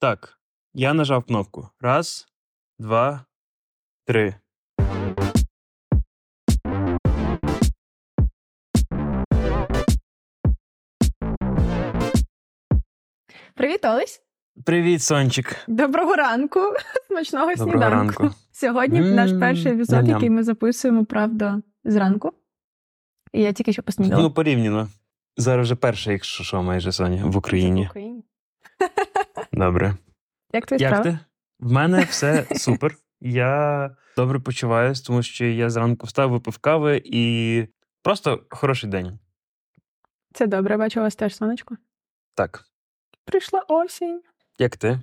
Так, я нажав кнопку. Раз, два, три. Привіт, Олесь. Привіт, Сончик. Доброго ранку. Смачного Доброго сніданку. ранку. Сьогодні М, наш перший епізод, ням-ням. який ми записуємо, правда, зранку. І я тільки що поснідала. Ну, порівняно. Зараз вже перше, якщо що, майже Соня, в Україні. в Україні. Добре. Як твої Як справи? ти? В мене все супер. Я добре почуваюсь, тому що я зранку встав, випив кави і просто хороший день. Це добре, бачу у вас теж сонечко. Так. Прийшла осінь. Як ти?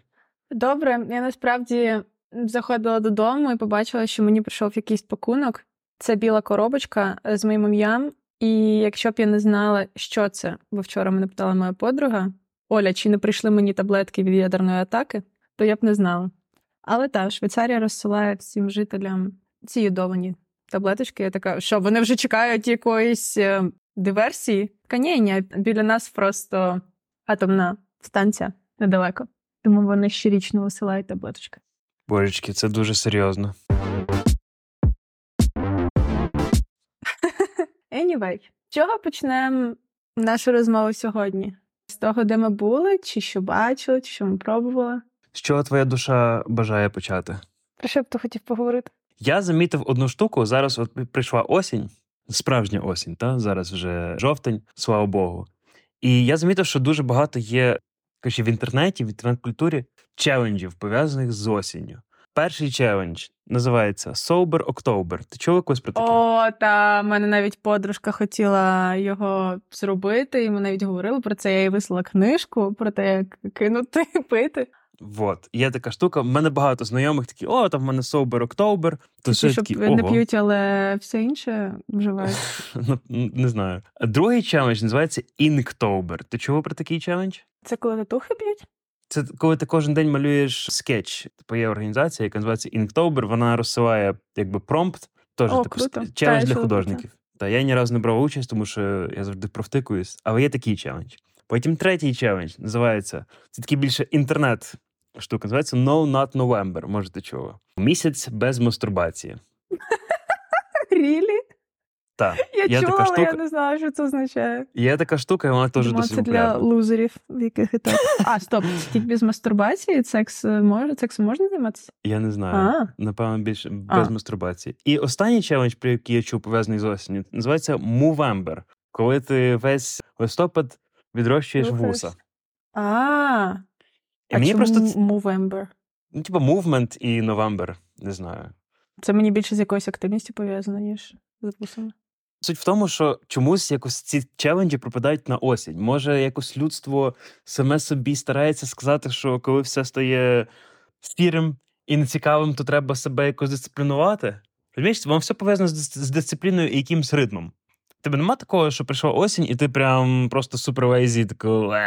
Добре, я насправді заходила додому і побачила, що мені прийшов якийсь пакунок. Це біла коробочка з моїм ім'ям. І якщо б я не знала, що це, бо вчора мене питала моя подруга Оля, чи не прийшли мені таблетки від ядерної атаки, то я б не знала. Але так, Швейцарія розсилає всім жителям ці йодовані таблеточки. Я така, що вони вже чекають якоїсь е, диверсії? Ні, біля нас просто атомна станція недалеко. Тому вони щорічно висилають таблеточки. Божечки, це дуже серйозно. Anyway, з чого почнемо нашу розмову сьогодні? З того, де ми були, чи що бачили, чи що ми пробували? З чого твоя душа бажає почати? Про що б ти хотів поговорити? Я замітив одну штуку. Зараз от прийшла осінь, справжня осінь, та зараз вже жовтень, слава Богу. І я замітив, що дуже багато є кажу, в інтернеті, в інтернет-культурі челенджів, пов'язаних з осінню. Перший челендж називається Sober October. Ти чув якось про таке? О, та в мене навіть подружка хотіла його зробити, і ми навіть говорили про це. Я їй вислала книжку про те, як кинути пити. Вот. Є така штука. В мене багато знайомих такі, о, там в мене Sober October. То Ті, все що такі, не п'ють, але все інше вживають. Ну, не знаю. Другий челендж називається Inktober. Ти чув про такий челендж? Це коли татухи п'ють? Це коли ти кожен день малюєш скетч. Типу є організація, яка називається Inktober, вона розсилає якби промпт, теж О, типу. Та, челендж для художників. Та я ні разу не брав участь, тому що я завжди провтикуюсь. Але є такий челендж. Потім третій челендж називається це такий більше інтернет. Штука називається No Not November. Може, ти чула. Місяць без мастурбації. Рілі? Так, Я є чула, така але я не знаю, що це означає. Є така штука, і вона теж досить це для лузерів, в яких і так. А, стоп, тільки без мастурбації секс е, може, сексом можна займатися? Я не знаю. А, Напевно, більше без А. мастурбації. І останній челендж, про який я чув пов'язаний з осінню, називається Movember. Коли ти весь листопад відрощуєш Рухаєш. вуса. а, І а мені чому просто Movember? ну, типу, movement і November, не знаю. Це мені більше з якоюсь активністю пов'язано, ніж з вусами. Суть в тому, що чомусь якось ці челенджі пропадають на осінь. Може, якось людство саме собі старається сказати, що коли все стає сірим і нецікавим, то треба себе якось дисциплінувати. Розумієш, вам все пов'язано з, дисципліною і якимсь ритмом. Тебе нема такого, що прийшла осінь, і ти прям просто супер лейзі, тако.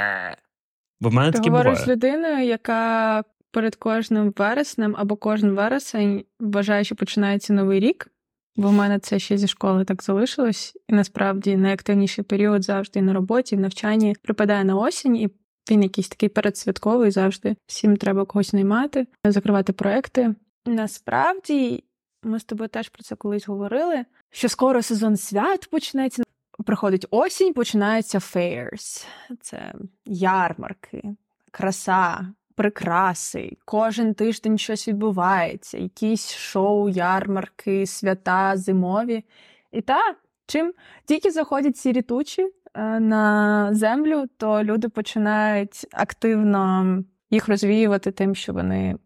Бо в мене Ти говориш з людиною, яка перед кожним вереснем або кожен вересень вважає, що починається новий рік. Бо в мене це ще зі школи так залишилось. І насправді найактивніший період завжди на роботі, в навчанні припадає на осінь, і він якийсь такий передсвятковий завжди. Всім треба когось наймати, закривати проекти. Насправді, ми з тобою теж про це колись говорили. Що скоро сезон свят почнеться. Приходить осінь, починаються fairs. Це ярмарки, краса, прикраси. Кожен тиждень щось відбувається, якісь шоу, ярмарки, свята зимові. І так, чим тільки заходять ці тучі е, на землю, то люди починають активно їх розвіювати тим, що вони.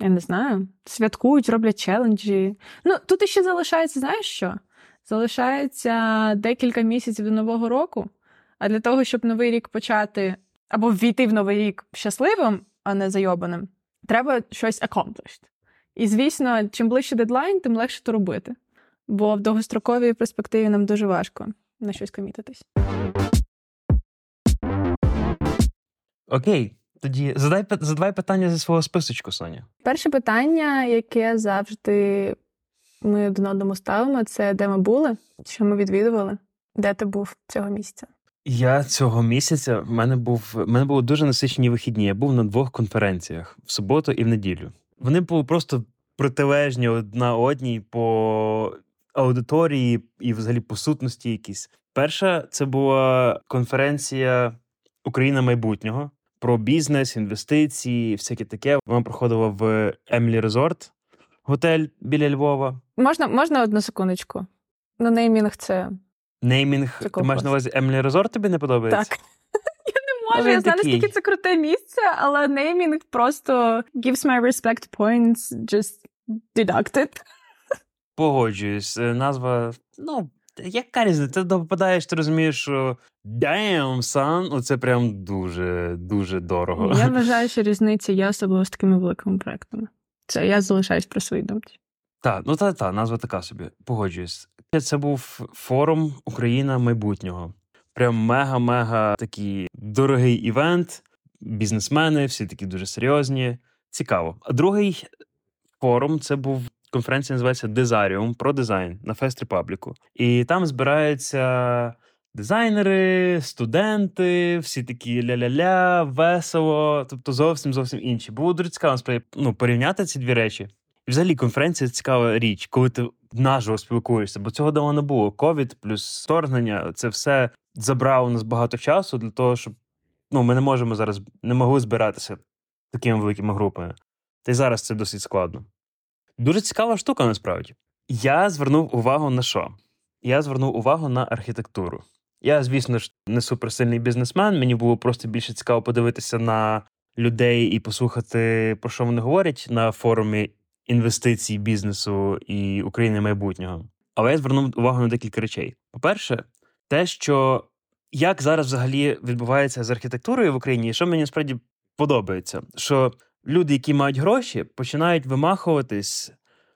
Я не знаю, святкують, роблять челенджі. Ну, тут іще залишається, знаєш що? Залишається декілька місяців до Нового року. А для того, щоб новий рік почати або ввійти в новий рік щасливим, а не зайобаним, треба щось accomplished. І, звісно, чим ближче дедлайн, тим легше то робити. Бо в довгостроковій перспективі нам дуже важко на щось комітитись. Окей, тоді задай, задавай питання зі свого списочку, Соня. Перше питання, яке завжди ми один одному ставимо, це де ми були, що ми відвідували, де ти був цього місяця. Я цього місяця в мене був в мене були дуже насичені вихідні. Я був на двох конференціях в суботу і в неділю. Вони були просто протилежні одна одній по аудиторії і взагалі по сутності якісь. Перша це була конференція Україна майбутнього про бізнес, інвестиції, всяке таке. Вона проходила в Емілі Резорт, готель біля Львова. Можна, можна одну секундочку? Ну, неймінг це Неймінг. Це Ти маєш на увазі Емілі Резорт тобі не подобається? так. Я не можу, я знаю, наскільки це круте місце, але неймінг просто gives my respect points, just deducted. Погоджуюсь. Е, Назва, ну, яка різниця? Ти попадаєш, ти розумієш, що damn, son, це прям дуже, дуже дорого. Я вважаю, що різниця є особливо з такими великими проектами. Це я залишаюсь при своїй думці. Так, ну та, та, назва така собі. Погоджуюсь. Це був форум Україна майбутнього. Прям мега-мега такий дорогий івент, бізнесмени, всі такі дуже серйозні. Цікаво. А другий форум це був конференція, називається Дизаріум про дизайн на Фест Репабліку. І там збираються дизайнери, студенти, всі такі ля-ля-ля, весело, тобто зовсім зовсім інші. Було дуже цікаво ну, порівняти ці дві речі. Взагалі конференція цікава річ, коли ти наживо спілкуєшся, бо цього давно не було. Ковід плюс вторгнення це все забрало у нас багато часу для того, щоб ну, ми не можемо зараз не могли збиратися такими великими групами. Та й зараз це досить складно. Дуже цікава штука насправді. Я звернув увагу на що? Я звернув увагу на архітектуру. Я, звісно ж, не суперсильний бізнесмен. Мені було просто більше цікаво подивитися на людей і послухати, про що вони говорять на форумі інвестицій бізнесу і України майбутнього. Але я звернув увагу на декілька речей. По-перше, те, що як зараз взагалі відбувається з архітектурою в Україні, що мені справді подобається, що люди, які мають гроші, починають вимахуватись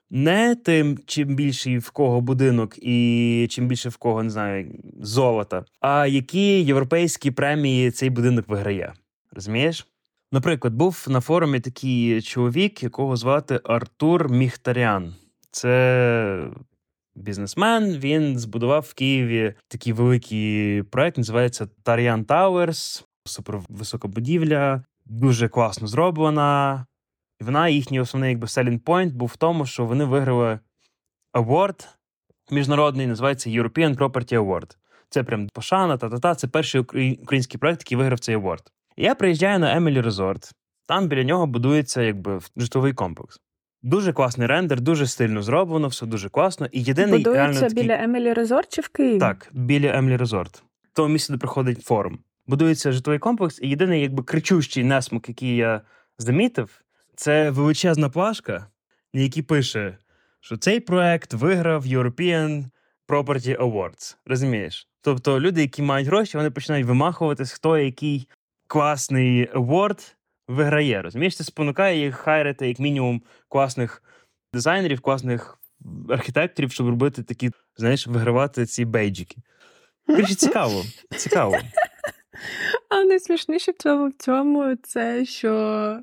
не тим, чим більший в кого будинок, і чим більше в кого не знаю, золота, а які європейські премії цей будинок виграє. Розумієш? Наприклад, був на форумі такий чоловік, якого звати Артур Міхтарян. Це бізнесмен. Він збудував в Києві такий великий проект, називається Тар'ян Тауерс. Супервисока будівля, дуже класно зроблена. І вона, їхній основний якби selling point був в тому, що вони виграли award міжнародний, називається European Property Award. Це прям пошана, та-та-та. Це перший український проект, який виграв цей award. Я приїжджаю на Емілі Резорт. Там біля нього будується якби житловий комплекс. Дуже класний рендер, дуже стильно зроблено, все дуже класно. І єдиний реально Будується такий... біля Емілі Резорт чи в Києві? Так, біля Емлі Резорт. В тому місці, де проходить форум. Будується житловий комплекс, і єдиний якби кричущий несмак, який я замітив, це величезна плашка, на якій пише, що цей проект виграв European Property Awards. Розумієш? Тобто люди, які мають гроші, вони починають вимахуватись, хто який класний award виграє. Розумієш, це спонукає їх хайрити як мінімум класних дизайнерів, класних архітекторів, щоб робити такі, знаєш, вигравати ці бейджики. Коротше, цікаво, цікаво. А найсмішніше в цьому в цьому це що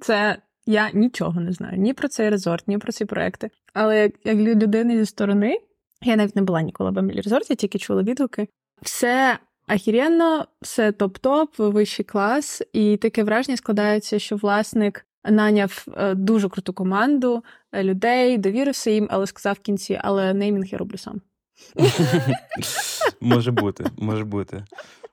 це я нічого не знаю ні про цей резорт, ні про ці проекти. Але як, як лю- людина зі сторони, я навіть не була ніколи в Емілі Резорті, тільки чула відгуки. Все ахіренно, все топ-топ, вищий клас, і таке враження складається, що власник наняв е, дуже круту команду е, людей, довірився їм, але сказав в кінці, але неймінг я роблю сам. Може бути, може бути.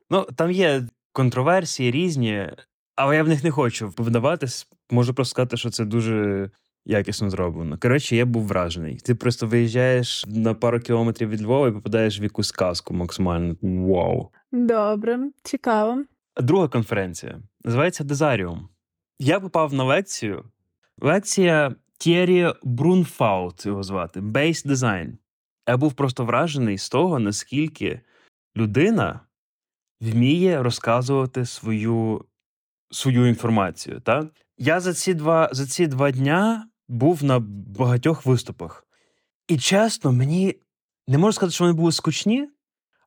Ну, там є контроверсії різні, але я в них не хочу вдаватись. Можу просто сказати, що це дуже якісно зроблено. Коротше, я був вражений. Ти просто виїжджаєш на пару кілометрів від Львова і попадаєш в якусь казку максимально. Вау! Добре, цікаво. Друга конференція називається Дезаріум. Я попав на лекцію. Лекція Тєрі Брунфаут його звати Base Design. Я був просто вражений з того, наскільки людина вміє розказувати свою, свою інформацію. Так? Я за ці, два, за ці два дня був на багатьох виступах. І чесно, мені не можу сказати, що вони були скучні,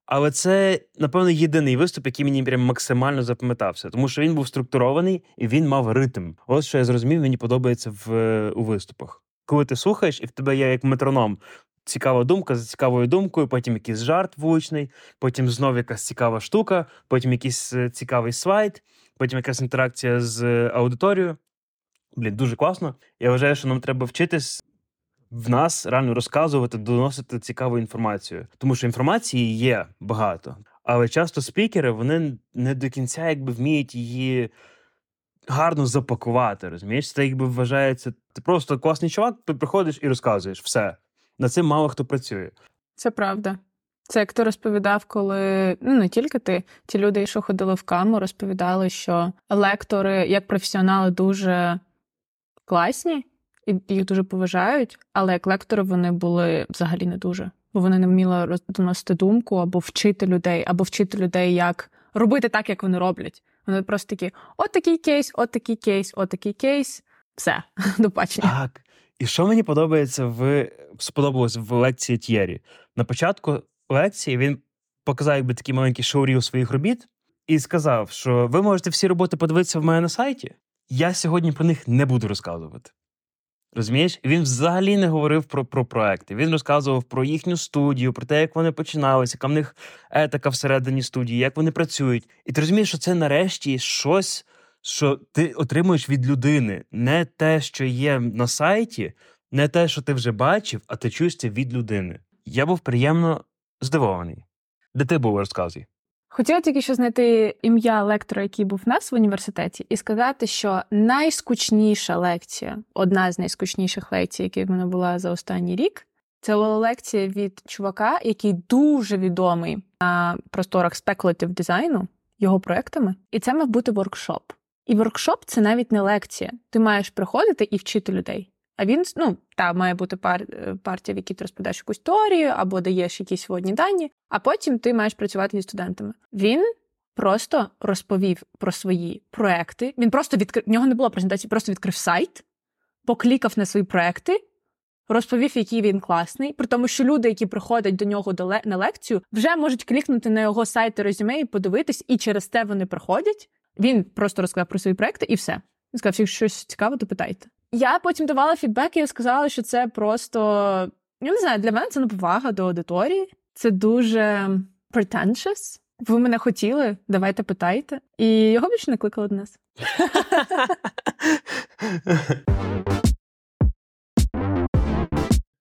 але це, напевно, єдиний виступ, який мені прям максимально запам'ятався, тому що він був структурований і він мав ритм. Ось що я зрозумів, мені подобається в, у виступах. Коли ти слухаєш, і в тебе є як метроном цікава думка за цікавою думкою, потім якийсь жарт вуличний, потім знов якась цікава штука, потім якийсь е, цікавий слайд, потім якась інтеракція з е, аудиторією. Блін, дуже класно. Я вважаю, що нам треба вчитись в нас реально розказувати, доносити цікаву інформацію. Тому що інформації є багато, але часто спікери вони не до кінця якби вміють її гарно запакувати. Розумієш? Це якби вважається. Ти просто класний чувак, ти приходиш і розказуєш все. На цим мало хто працює. Це правда. Це як ти розповідав, коли ну не тільки ти, ті люди, що ходили в каму, розповідали, що лектори як професіонали дуже класні і їх дуже поважають, але як лектори вони були взагалі не дуже, бо вони не вміли доносити думку або вчити людей, або вчити людей, як робити так, як вони роблять. Вони просто такі: от такий кейс, от такий кейс, от такий кейс. Все, до бачення. Так. І що мені подобається в сподобалось в лекції Т'єрі? На початку лекції він показав якби такий маленький шоуріл своїх робіт і сказав, що ви можете всі роботи подивитися в мене на сайті. Я сьогодні про них не буду розказувати. Розумієш? Він взагалі не говорив про про проекти. Він розказував про їхню студію, про те, як вони починалися, яка в них етика всередині студії, як вони працюють. І ти розумієш, що це нарешті щось, що ти отримуєш від людини, не те, що є на сайті, не те, що ти вже бачив, а ти чуєш це від людини. Я був приємно здивований. Де ти був розказуй? Хотіла тільки що знайти ім'я лектора, який був в нас в університеті, і сказати, що найскучніша лекція, одна з найскучніших лекцій, які в мене була за останній рік, це була лекція від чувака, який дуже відомий на просторах спекулятив дизайну, його проектами. І це мав бути воркшоп. І воркшоп це навіть не лекція. Ти маєш приходити і вчити людей. А він ну та має бути пар, е, партія, в якій ти розповідаєш якусь теорію або даєш якісь вводні дані, а потім ти маєш працювати зі студентами. Він просто розповів про свої проекти. Він просто відкрив в нього не було презентації, просто відкрив сайт, поклікав на свої проекти. Розповів, який він класний, при тому, що люди, які приходять до нього на лекцію, вже можуть клікнути на його сайт і резюме і подивитись, і через те вони приходять. Він просто розказав про свої проекти і все. Він сказав, якщо щось цікаве, то питайте. Я потім давала фідбек і сказала, що це просто я не знаю, для мене це неповага до аудиторії. Це дуже pretentious. Ви мене хотіли, давайте питайте. І його більше не кликали до нас.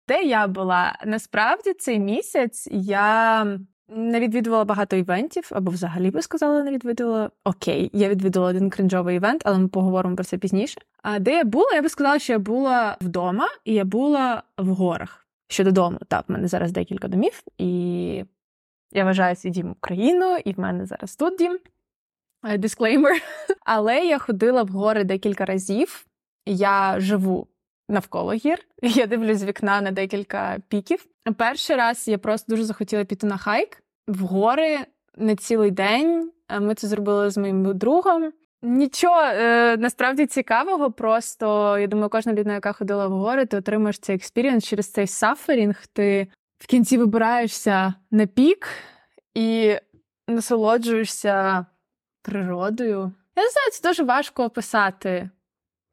Де я була? Насправді цей місяць я не відвідувала багато івентів, або взагалі би сказала, не відвідувала. Окей, я відвідувала один кринжовий івент, але ми поговоримо про це пізніше. А де я була? Я би сказала, що я була вдома і я була в горах. Щодо дому, так, в мене зараз декілька домів, і я вважаю свій дім Україну, і в мене зараз тут дім. Дисклеймер. Але я ходила в гори декілька разів. Я живу навколо гір. Я дивлюсь з вікна на декілька піків. Перший раз я просто дуже захотіла піти на hike в гори на цілий день. Ми це зробили з моїм другом. Нічого е, насправді цікавого, просто я думаю, кожна людина, яка ходила в гори, ти отримаєш цей experience через цей suffering. Ти в кінці вибираєшся на пік і насолоджуєшся природою. Я не знаю, це дуже важко описати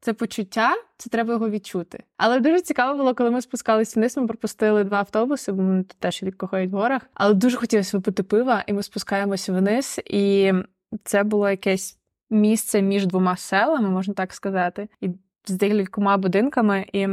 це почуття, це треба його відчути. Але дуже цікаво було, коли ми спускалися вниз. Ми пропустили два автобуси, бо ми теж відкохають в горах. Але дуже хотілося випити пива, і ми спускаємося вниз. І це було якесь місце між двома селами, можна так сказати, і з декількома будинками. І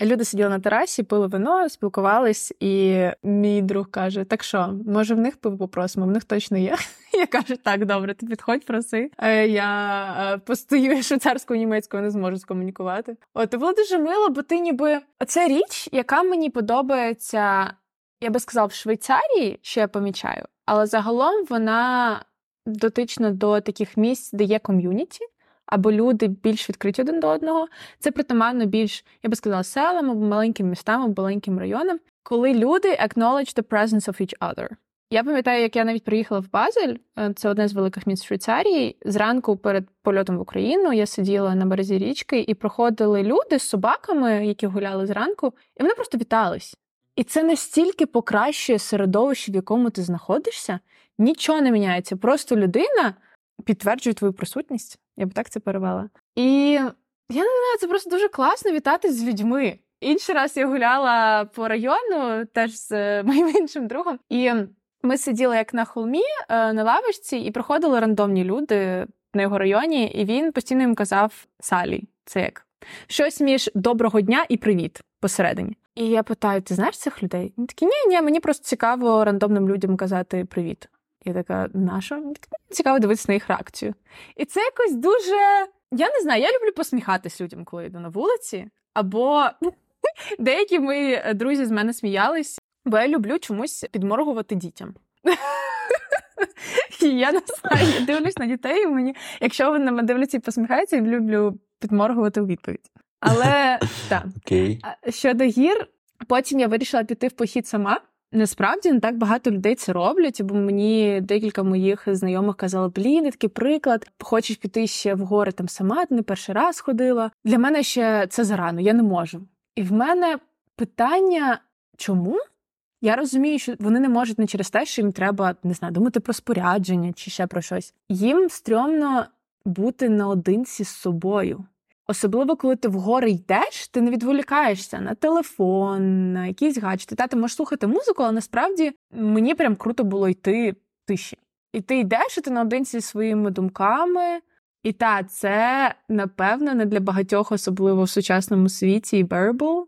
Люди сиділи на терасі, пили вино, спілкувались, і мій друг каже: Так що, може, в них пиво попросимо? В них точно є. Я кажу, так, добре, ти підходь, проси. Е, я е, постою швейцарською німецькою не зможу скомунікувати. От було дуже мило, бо ти ніби це річ, яка мені подобається, я би сказала, в Швейцарії, що я помічаю, але загалом вона дотична до таких місць, де є ком'юніті або люди більш відкриті один до одного. Це притаманно більш, я би сказала, селам або маленьким містам, або маленьким районам, коли люди acknowledge the presence of each other. Я пам'ятаю, як я навіть приїхала в Базель, е, це одне з великих міст Швейцарії. Зранку перед польотом в Україну я сиділа на березі річки і проходили люди з собаками, які гуляли зранку, і вони просто вітались. І це настільки покращує середовище, в якому ти знаходишся, нічого не міняється. Просто людина підтверджує твою присутність. Я б так це перевела. І я не знаю, це просто дуже класно вітати з людьми. Інший раз я гуляла по району, теж з е, моїм іншим другом, і ми сиділи як на холмі е, на лавочці, і проходили рандомні люди на його районі, і він постійно їм казав Салі. Це як щось між доброго дня і привіт посередині. І я питаю: ти знаєш цих людей? Він такий, ні, ні, мені просто цікаво рандомним людям казати привіт. Я така, «Ну, Цікаво дивитися на їх реакцію. І це якось дуже. Я не знаю, я люблю посміхатись людям, коли йду на вулиці. Або деякі мої друзі з мене сміялись, бо я люблю чомусь підморгувати дітям. І я не знаю, я дивлюсь на дітей, і мені, якщо вони на мене дивляться і посміхаються, я люблю підморгувати у відповідь. Але так. Щодо гір, потім я вирішила піти в похід сама. Насправді не так багато людей це роблять, бо мені декілька моїх знайомих казали, блін, такий приклад, хочеш піти ще в гори там сама, ти не перший раз ходила. Для мене ще це зарано, я не можу. І в мене питання, чому? Я розумію, що вони не можуть не через те, що їм треба не знаю, думати про спорядження чи ще про щось. Їм стрьомно бути наодинці з собою. Особливо, коли ти в гори йдеш, ти не відволікаєшся на телефон, на якісь гаджети. Та ти можеш слухати музику, але насправді мені прям круто було йти тиші. І ти йдеш, і ти наодинці зі своїми думками. І та, це напевно не для багатьох, особливо в сучасному світі, і bearable,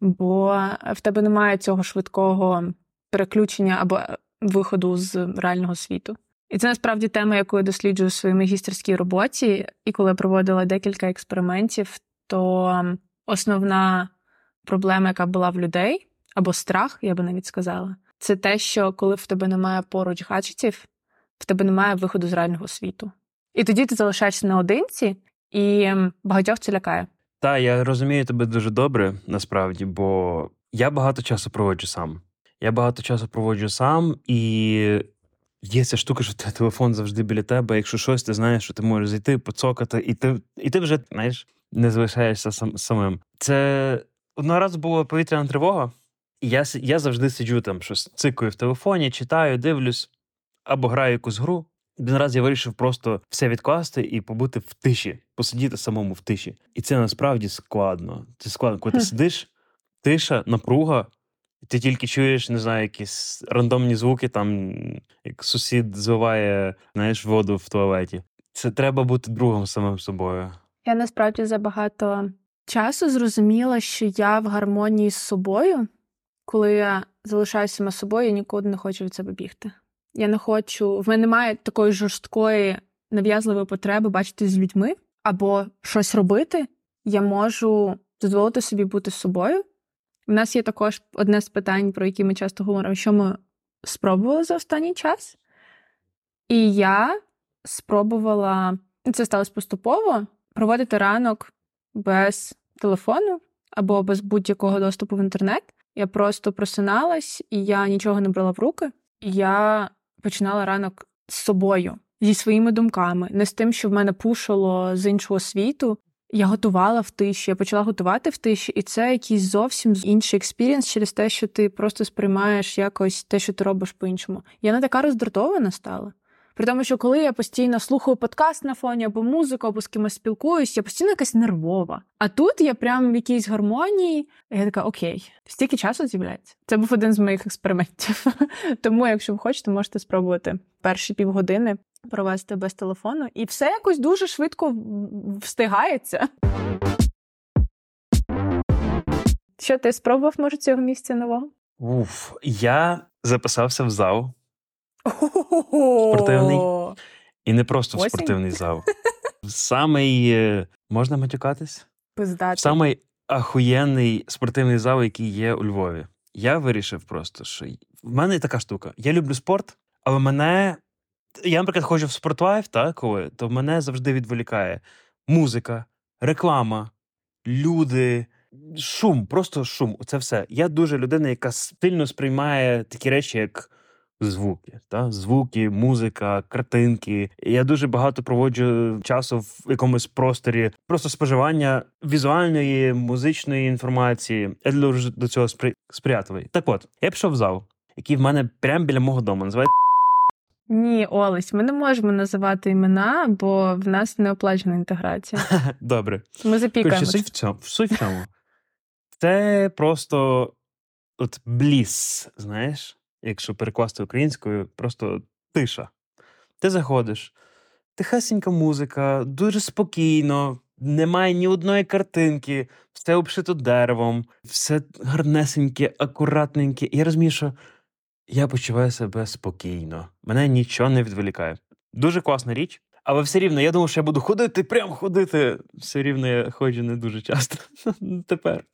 бо в тебе немає цього швидкого переключення або виходу з реального світу. І це насправді тема, яку я досліджую в своїй магістерській роботі. І коли я проводила декілька експериментів, то основна проблема, яка була в людей, або страх, я би навіть сказала, це те, що коли в тебе немає поруч гаджетів, в тебе немає виходу з реального світу. І тоді ти залишаєшся наодинці, і багатьох це лякає. Та, я розумію тебе дуже добре, насправді, бо я багато часу проводжу сам. Я багато часу проводжу сам, і є ця штука, що телефон завжди біля тебе. Якщо щось, ти знаєш, що ти можеш зайти, поцокати, і ти і ти вже знаєш, не залишаєшся сам, самим. Це одного разу була повітряна тривога, і я я завжди сиджу там, щось цикую в телефоні, читаю, дивлюсь або граю якусь гру. Один раз я вирішив просто все відкласти і побути в тиші, посидіти самому в тиші. І це насправді складно. Це складно, коли ти сидиш, тиша, напруга, ти тільки чуєш, не знаю, якісь рандомні звуки, там як сусід зливає знаєш, воду в туалеті. Це треба бути другом самим собою. Я насправді за багато часу зрозуміла, що я в гармонії з собою, коли я залишаюся сама собою, я нікуди не хочу від себе бігти. Я не хочу, в мене немає такої жорсткої нав'язливої потреби бачити з людьми або щось робити. Я можу дозволити собі бути з собою. У нас є також одне з питань, про які ми часто говоримо, що ми спробували за останній час. І я спробувала, це сталося поступово, проводити ранок без телефону або без будь-якого доступу в інтернет. Я просто просиналась, і я нічого не брала в руки. Я починала ранок з собою, зі своїми думками, не з тим, що в мене пушило з іншого світу. Я готувала в тиші, я почала готувати в тиші, і це якийсь зовсім інший experience через те, що ти просто сприймаєш якось те, що ти робиш по-іншому. Я не така роздратована стала. При тому, що коли я постійно слухаю подкаст на фоні або музику, або з кимось спілкуюсь, я постійно якась нервова. А тут я прям в якійсь гармонії, і я така окей, стільки часу з'являється. Це був один з моїх експериментів. Тому, якщо ви хочете, можете спробувати перші півгодини провести без телефону, і все якось дуже швидко встигається. Що ти спробував, може, цього місця нового? Уф, я записався в зал. Спортивний. І не просто в спортивний зал. Самий е, можна матюкатись? Пиздати. Самий ахуєнний спортивний зал, який є у Львові. Я вирішив просто, що в мене така штука. Я люблю спорт, але мене. Я, наприклад, ходжу в спортлайф, так, коли, то мене завжди відволікає музика, реклама, люди, шум, просто шум. Це все. Я дуже людина, яка сильно сприймає такі речі, як звуки. Та? Звуки, музика, картинки. Я дуже багато проводжу часу в якомусь просторі, просто споживання візуальної, музичної інформації. Я дуже до цього сприятливий. Так от, я пішов в зал, який в мене прямо біля мого дому. Називається Ні, Олесь, ми не можемо називати імена, бо в нас не оплачена інтеграція. Добре. Ми запікаємо. суть в цьому. Суть в чому. Це просто от бліс, знаєш, якщо перекласти українською, просто тиша. Ти заходиш, тихесенька музика, дуже спокійно, немає ні одної картинки, все обшито деревом, все гарнесеньке, акуратненьке. Я розумію, що я почуваю себе спокійно, мене нічого не відволікає. Дуже класна річ. Але все рівно, я думав, що я буду ходити, прям ходити. Все рівно я ходжу не дуже часто тепер.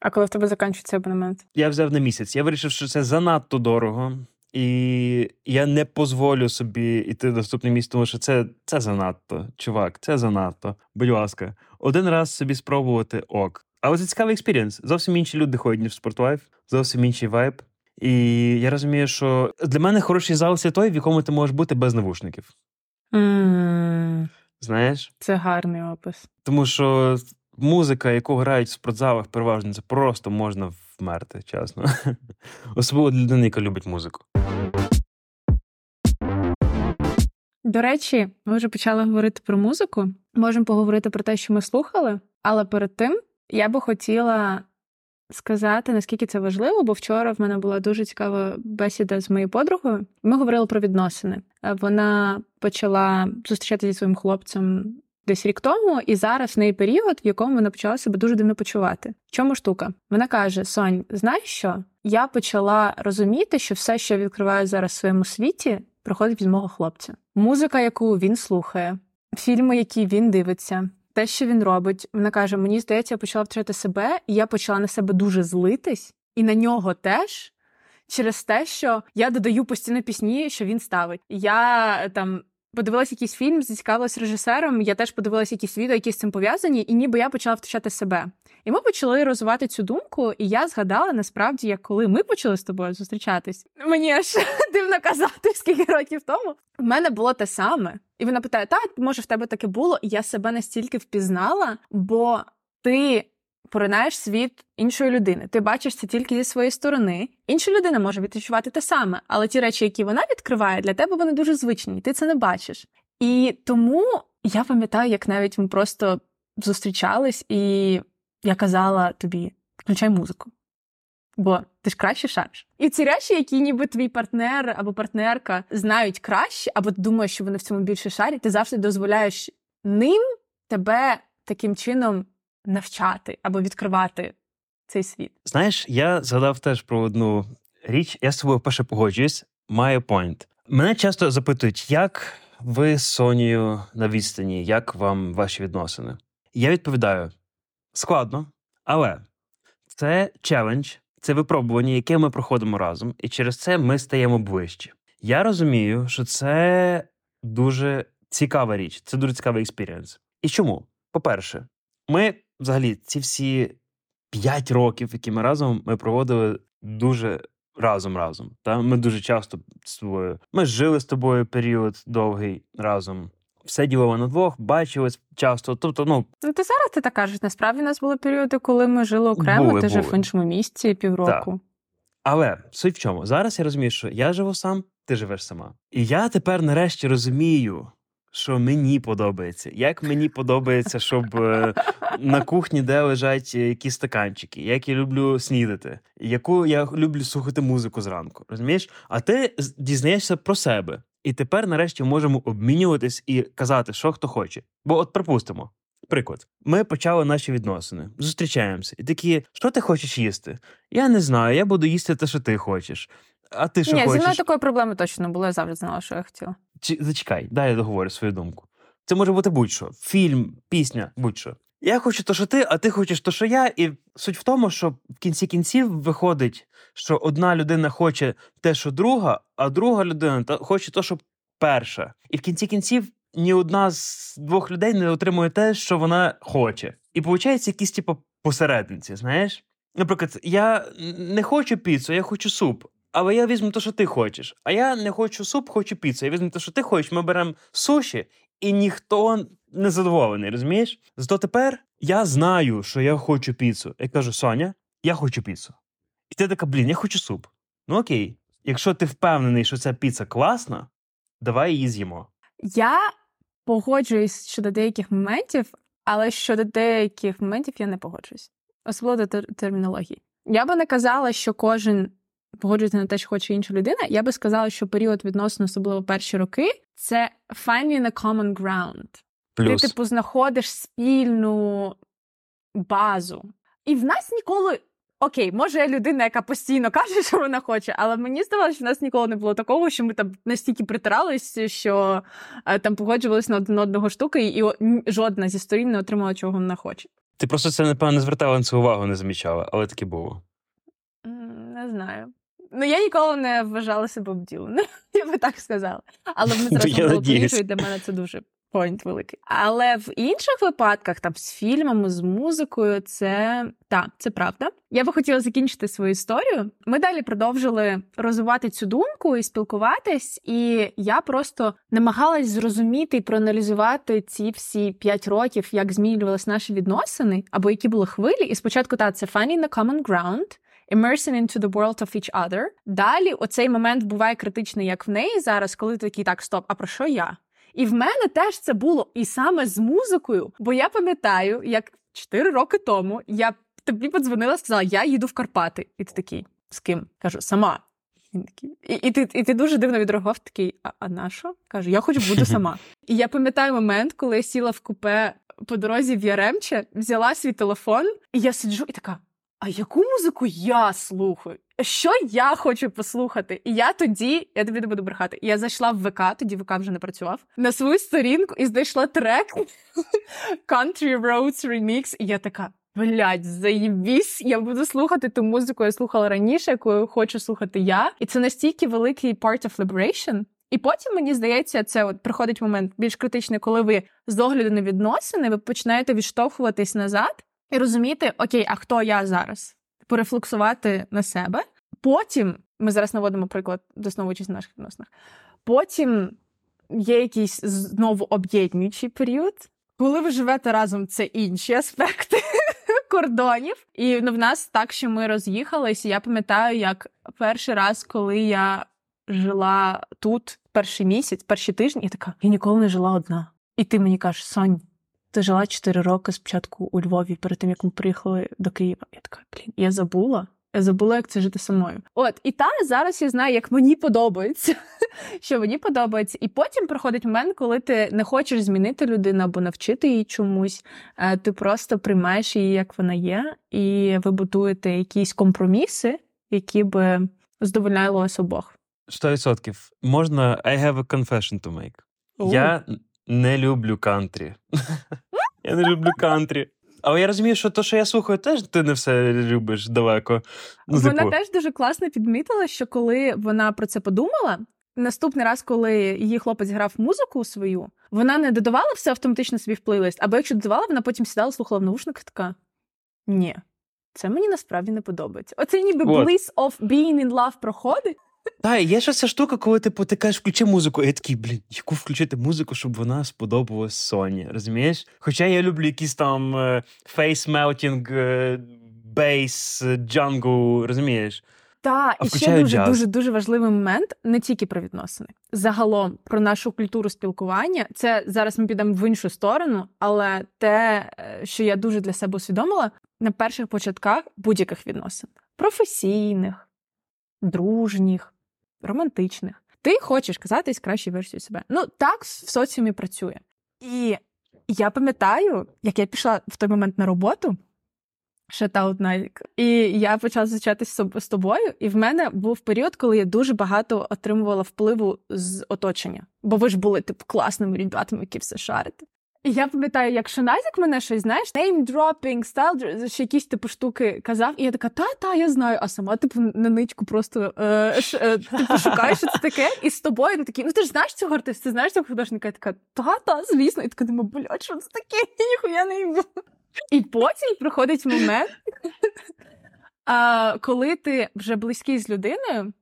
А коли в тебе закінчується абонемент? Я взяв на місяць. Я вирішив, що це занадто дорого, і я не дозволю собі йти в наступне місце, тому що це, це занадто. Чувак, це занадто. Будь ласка, один раз собі спробувати ок. Але це цікавий experience. Зовсім інші люди ходять, в Sport Life, зовсім інший вайб. І я розумію, що для мене хороший зал це той, в якому ти можеш бути без навушників. Mm, Знаєш? це гарний опис. Тому що музика, яку грають в спортзалах, переважно це просто можна вмерти, чесно. Особливо для людини, яка любить музику. До речі, ми вже почали говорити про музику. Можемо поговорити про те, що ми слухали, але перед тим я би хотіла сказати, наскільки це важливо, бо вчора в мене була дуже цікава бесіда з моєю подругою. Ми говорили про відносини. Е, Вона почала зустрічатися зі своїм хлопцем десь рік тому, і зараз в неї період, в якому вона почала себе дуже дивно почувати. В чому штука? Вона каже: Сонь, знаєш що? Я почала розуміти, що все, що я відкриваю зараз в своєму світі, приходить від мого хлопця. Музика, яку він слухає, фільми, які він дивиться, те, що він робить. Вона каже: мені здається, я почала втрати себе, і я почала на себе дуже злитись, і на нього теж. Через те, що я додаю постійно пісні, що він ставить. Я там подивилася якийсь фільм, зацікавилась режисером. Я теж подивилася якісь відео, які з цим пов'язані, і ніби я почала втрачати себе. І ми почали розвивати цю думку, і я згадала насправді, як коли ми почали з тобою зустрічатись. Мені аж дивно казати, скільки років тому. В мене було те саме. І вона питає: так, може, в тебе таке було? І я себе настільки впізнала, бо ти поринаєш світ іншої людини. Ти бачиш це тільки зі своєї сторони. Інша людина може відчувати те саме, але ті речі, які вона відкриває, для тебе вони дуже звичні, ти це не бачиш. І тому я пам'ятаю, як навіть ми просто зустрічались, і я казала тобі: включай музику. Бо ти ж краще шариш. І ці речі, які ніби твій партнер або партнерка знають краще, або ти думаєш, що вони в цьому більше шарять, ти завжди дозволяєш ним тебе таким чином навчати або відкривати цей світ. Знаєш, я згадав теж про одну річ. Я з тобою перше погоджуюсь. Маю point. Мене часто запитують, як ви з Сонією на відстані, як вам ваші відносини? Я відповідаю: складно, але це челендж, це випробування, яке ми проходимо разом, і через це ми стаємо ближче. Я розумію, що це дуже цікава річ, це дуже цікавий experience. І чому? По-перше, ми взагалі ці всі п'ять років, які ми разом ми проводили дуже разом разом. Та ми дуже часто з тобою. Ми жили з тобою період довгий разом. Все ділили на двох, бачились часто. Тобто, ну Ну, ти зараз ти так кажеш. Насправді у нас були періоди, коли ми жили окремо, Були, ти жив в іншому місці півроку. Але суть в чому? Зараз я розумію, що я живу сам, ти живеш сама. І я тепер нарешті розумію, що мені подобається. Як мені подобається, щоб е, на кухні, де лежать якісь стаканчики, як я люблю снідати, яку я люблю слухати музику зранку. Розумієш? А ти дізнаєшся про себе. І тепер нарешті можемо обмінюватись і казати, що хто хоче. Бо, от припустимо, приклад, ми почали наші відносини, зустрічаємося, і такі, що ти хочеш їсти? Я не знаю, я буду їсти те, що ти хочеш. А ти що Ні, зі хочеш? мною такої проблеми точно не було, я завжди знала, що я хотіла. Чи, зачекай, дай я договорю свою думку. Це може бути будь-що: фільм, пісня, будь-що. Я хочу то, що ти, а ти хочеш то, що я. І суть в тому, що в кінці кінців виходить, що одна людина хоче те, що друга, а друга людина хоче то, що перша. І в кінці кінців ні одна з двох людей не отримує те, що вона хоче. І виходить якісь, типу, посередниці, знаєш? Наприклад, я не хочу піцу, я хочу суп. Але я візьму те, що ти хочеш. А я не хочу суп, хочу піцу. Я візьму те, що ти хочеш. Ми беремо суші, і ніхто не задоволений, розумієш? Зато тепер я знаю, що я хочу піцу. Я кажу, Соня, я хочу піцу. І ти така, блін, я хочу суп. Ну окей, якщо ти впевнений, що ця піца класна, давай її з'їмо. Я погоджуюсь щодо деяких моментів, але щодо деяких моментів я не погоджуюсь. особливо до тер- термінології. Я би не казала, що кожен погоджується на те, що хоче інша людина. Я би сказала, що період відносно, особливо перші роки, це finding a common ground. Плюс. Ти, типу, знаходиш спільну базу. І в нас ніколи. Окей, може, я людина, яка постійно каже, що вона хоче, але мені здавалося, що в нас ніколи не було такого, що ми там настільки притиралися, що е, там погоджувалися на один одного штуки, і жодна зі сторін не отримала, чого вона хоче. Ти просто це, напевно, не звертала на це увагу, не замічала, але таке було. Не знаю. Ну, я ніколи не вважала себе обділеною, я би так сказала. Але ми Я зараз було і для мене це дуже поінт великий. Але в інших випадках, там з фільмами, з музикою, це так, це правда. Я би хотіла закінчити свою історію. Ми далі продовжили розвивати цю думку і спілкуватись, і я просто намагалась зрозуміти і проаналізувати ці всі п'ять років, як змінювалися наші відносини, або які були хвилі. І спочатку так, це finding the common ground, immersing into the world of each other. Далі оцей момент буває критичний, як в неї зараз, коли ти такий так, стоп, а про що я? І в мене теж це було і саме з музикою, бо я пам'ятаю, як 4 роки тому я тобі подзвонила, сказала, я їду в Карпати. І ти такий, з ким? Кажу, сама. Він такий, і, і, ти, і ти дуже дивно відреагував, такий, а, а на що? Кажу, я хочу буду сама. І я пам'ятаю момент, коли я сіла в купе по дорозі в Яремче, взяла свій телефон, і я сиджу і така: а яку музику я слухаю? Що я хочу послухати? І я тоді, я тобі не буду брехати, я зайшла в ВК, тоді ВК вже не працював, на свою сторінку і знайшла трек Country Roads Remix, і я така. Блядь, заєбісь, я буду слухати ту музику, я слухала раніше, яку хочу слухати я. І це настільки великий part of liberation. І потім мені здається, це от приходить момент більш критичний, коли ви з огляду на відносини ви починаєте відштовхуватись назад і розуміти, окей, а хто я зараз? Порефлексувати на себе. Потім ми зараз наводимо приклад, досновуючись на наших відносинах. Потім є якийсь знову об'єднуючий період. Коли ви живете разом, це інші аспекти кордонів. І ну, в нас так, що ми роз'їхались. Я пам'ятаю, як перший раз, коли я жила тут перший місяць, перші тижні, я така, я ніколи не жила одна. І ти мені кажеш, Сонь, ти жила 4 роки спочатку у Львові, перед тим як ми приїхали до Києва. Я така, блін, я забула. Я забула, як це жити самою. От, і та зараз я знаю, як мені подобається, що мені подобається. І потім приходить момент, коли ти не хочеш змінити людину або навчити її чомусь. е, Ти просто приймаєш її, як вона є, і ви будуєте якісь компроміси, які би задовольняли вас обох. 100%. Можна I have a confession to make. О. Я не люблю кантрі. я не люблю кантрі. Але я розумію, що то, що я слухаю, теж ти не все любиш далеко. Ну, Вона типу, теж дуже класно підмітила, що коли вона про це подумала, наступний раз, коли її хлопець грав музику свою, вона не додавала все автоматично собі в плейлист, або якщо додавала, вона потім сідала, слухала в наушниках, така ні. Це мені насправді не подобається. Оце ніби От. bliss of being in love проходить. Та, є ж ця штука, коли типу, ти кажеш, включи музику, і я такий, блін, яку включити музику, щоб вона сподобалась Соні, розумієш? Хоча я люблю якісь там face melting, е, bass, jungle, розумієш? Та, А і ще дуже джаз. дуже дуже важливий момент не тільки про відносини. Загалом про нашу культуру спілкування. Це зараз ми підемо в іншу сторону, але те, е, що я дуже для себе усвідомила на перших початках будь-яких відносин професійних, дружніх, романтичних. Ти хочеш казатись кращою версією себе. Ну так в соціумі працює. І я пам'ятаю, як я пішла в той момент на роботу. Шатаут Навік. І я почала зустрічатися з тобою, і в мене був період, коли я дуже багато отримувала впливу з оточення. Бо ви ж були типу класними ребятами, які все шарите. Я пам'ятаю, як Шаназік мене щось, знаєш, name-dropping, style, ще якісь типу штуки казав, і я така, та-та, я знаю, а сама, типу, на ничку просто е, ш, е, типу, шукаю, що це таке, і з тобою він такий, ну ти ж знаєш цього артиста, ти знаєш цього художника? Я така, та-та, звісно, і така думаю, блядь, що це таке? Я ніхуя не їбу. І потім приходить момент, коли ти вже близький з людиною,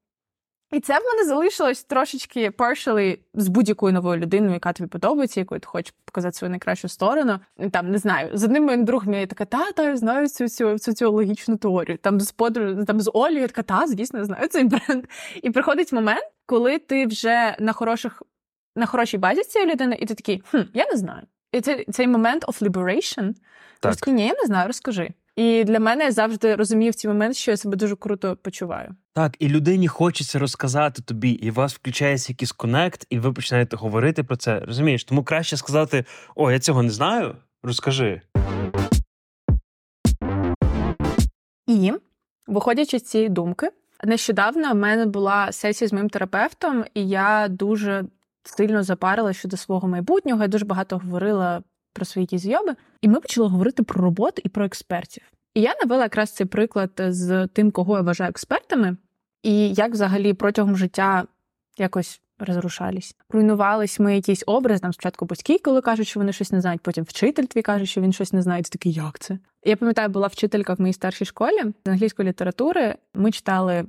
і це в мене залишилось трошечки partially з будь-якою новою людиною, яка тобі подобається, якою ти хочеш показати свою найкращу сторону. Там не знаю, з одним моїм другом я така, та, та, я знаю цю, цю соціологічну теорію. Там з подруг, там з Олею, я така, та, звісно, я знаю цей бренд. І приходить момент, коли ти вже на хороших, на хорошій базі з цією людиною, і ти такий, хм, я не знаю. І це цей момент of liberation. Так. Розкажи, ні, я не знаю, розкажи. І для мене я завжди розумію в цей момент, що я себе дуже круто почуваю. Так, і людині хочеться розказати тобі, і у вас включається якийсь конект, і ви починаєте говорити про це. Розумієш? Тому краще сказати: О, я цього не знаю. Розкажи. І, виходячи з цієї думки, нещодавно в мене була сесія з моїм терапевтом, і я дуже сильно запарила щодо свого майбутнього. Я дуже багато говорила про свої якісь зйоби, і ми почали говорити про роботу і про експертів. І я навела якраз цей приклад з тим, кого я вважаю експертами, і як взагалі протягом життя якось розрушались. Руйнувались ми якийсь образ, там спочатку батьки, коли кажуть, що вони щось не знають, потім вчитель твій каже, що він щось не знає. Ти такий, як це? Я пам'ятаю, була вчителька в моїй старшій школі з англійської літератури. Ми читали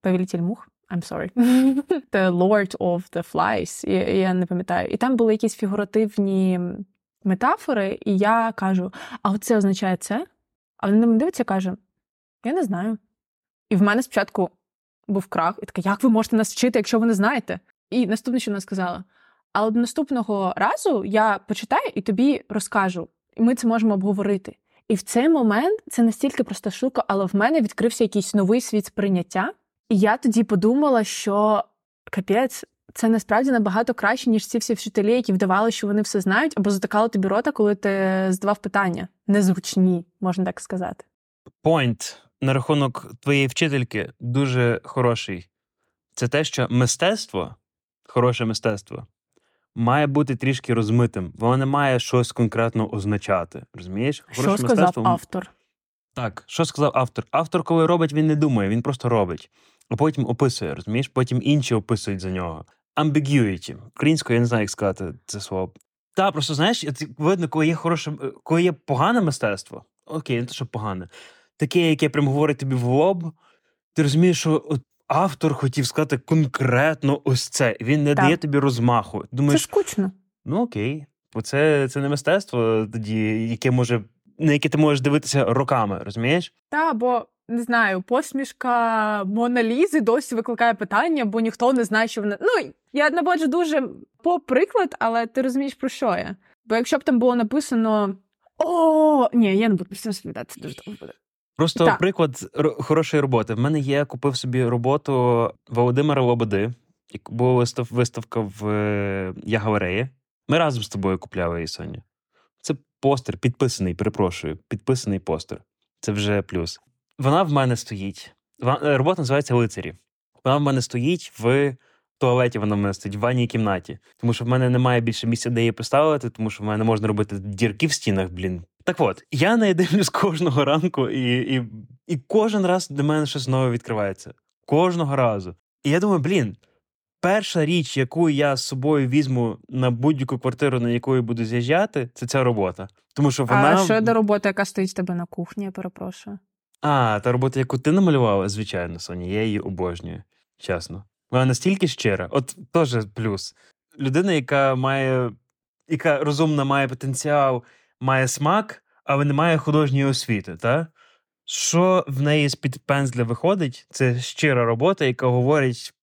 Повелітель мух. I'm sorry. The Lord of the Flies. Я, я не пам'ятаю. І там були якісь фігуративні метафори, і я кажу: а оце означає це? А вона на мене дивиться каже: Я не знаю. І в мене спочатку був крах, і така, як ви можете нас вчити, якщо ви не знаєте? І наступне, що вона сказала: але наступного разу я почитаю і тобі розкажу, і ми це можемо обговорити. І в цей момент це настільки проста штука, але в мене відкрився якийсь новий світ сприйняття. І я тоді подумала, що капець, це насправді набагато краще, ніж ці всі вчителі, які вдавали, що вони все знають, або затикали тобі рота, коли ти здавав питання. Незручні, можна так сказати. Point на рахунок твоєї вчительки дуже хороший. Це те, що мистецтво, хороше мистецтво, має бути трішки розмитим. Воно не має щось конкретно означати. Розумієш? Що сказав мистецтво- автор? Так, що сказав автор? Автор, коли робить, він не думає, він просто робить, а потім описує, розумієш? Потім інші описують за нього. Ambiguity. Українською я не знаю, як сказати це слово. Та, просто знаєш, видно, коли є хороше, е, коли є погане мистецтво, окей, не те, що погане, таке, яке прям говорить тобі в лоб, ти розумієш, що от автор хотів сказати конкретно ось це. Він не Так. дає тобі розмаху. Ти Це Думаєш, скучно. Ну окей, бо це, це не мистецтво тоді, яке може, на яке ти можеш дивитися роками, розумієш? Та, бо не знаю, посмішка Моналізи досі викликає питання, бо ніхто не знає, що вона. Ну, я наводжу дуже по приклад, але ти розумієш, про що я. Бо якщо б там було написано. О, ні, я не буду все розповідати, це дуже довго буде. Просто Так. приклад ро- хорошої роботи. В мене є, купив собі роботу Володимира Лободи. Була вистав, виставка в е, Ягавереї. Ми разом з тобою купляли її, Соня. Постер, підписаний, перепрошую, підписаний постер. Це вже плюс. Вона в мене стоїть. Е, Робота називається Лицарі. Вона в мене стоїть в туалеті, вона в мене стоїть в ванній кімнаті. Тому що в мене немає більше місця, де її поставити, тому що в мене не можна робити дірки в стінах, блін. Так от, я неї дивлюсь кожного ранку, і, і, і кожен раз для мене щось нове відкривається. Кожного разу. І я думаю, блін, перша річ, яку я з собою візьму на будь-яку квартиру, на яку я буду з'їжджати, це ця робота. Тому що вона. А що до роботи, яка стоїть в тебе на кухні, я перепрошую. А, та робота, яку ти намалювала, звичайно, Соня, я її обожнюю. Чесно. Вона настільки щира. От теж плюс. Людина, яка має, яка розумна, має потенціал, має смак, але не має художньої освіти, та? Що в неї з-під пензля виходить, це щира робота, яка говорить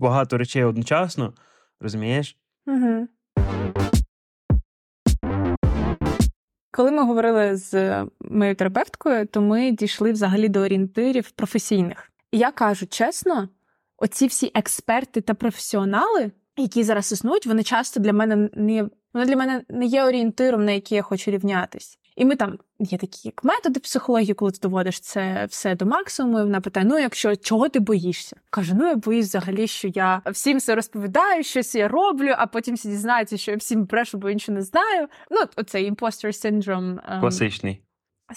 багато речей одночасно. Розумієш? Угу. Коли ми говорили з моєю терапевткою, то ми дійшли взагалі до орієнтирів професійних. І я кажу чесно, оці всі експерти та професіонали, які зараз існують, вони часто для мене не вони для мене не є орієнтиром, на який я хочу рівнятись. І ми там є такі як методи психології, коли ти доводиш це все до максимуму. І вона питає: ну, якщо чого ти боїшся? Каже: ну я боюсь взагалі, що я всім все розповідаю, щось я роблю, а потім всі дізнаються, що я всім брешу, бо нічого не знаю. Ну, оцей syndrome. ем, Класичний.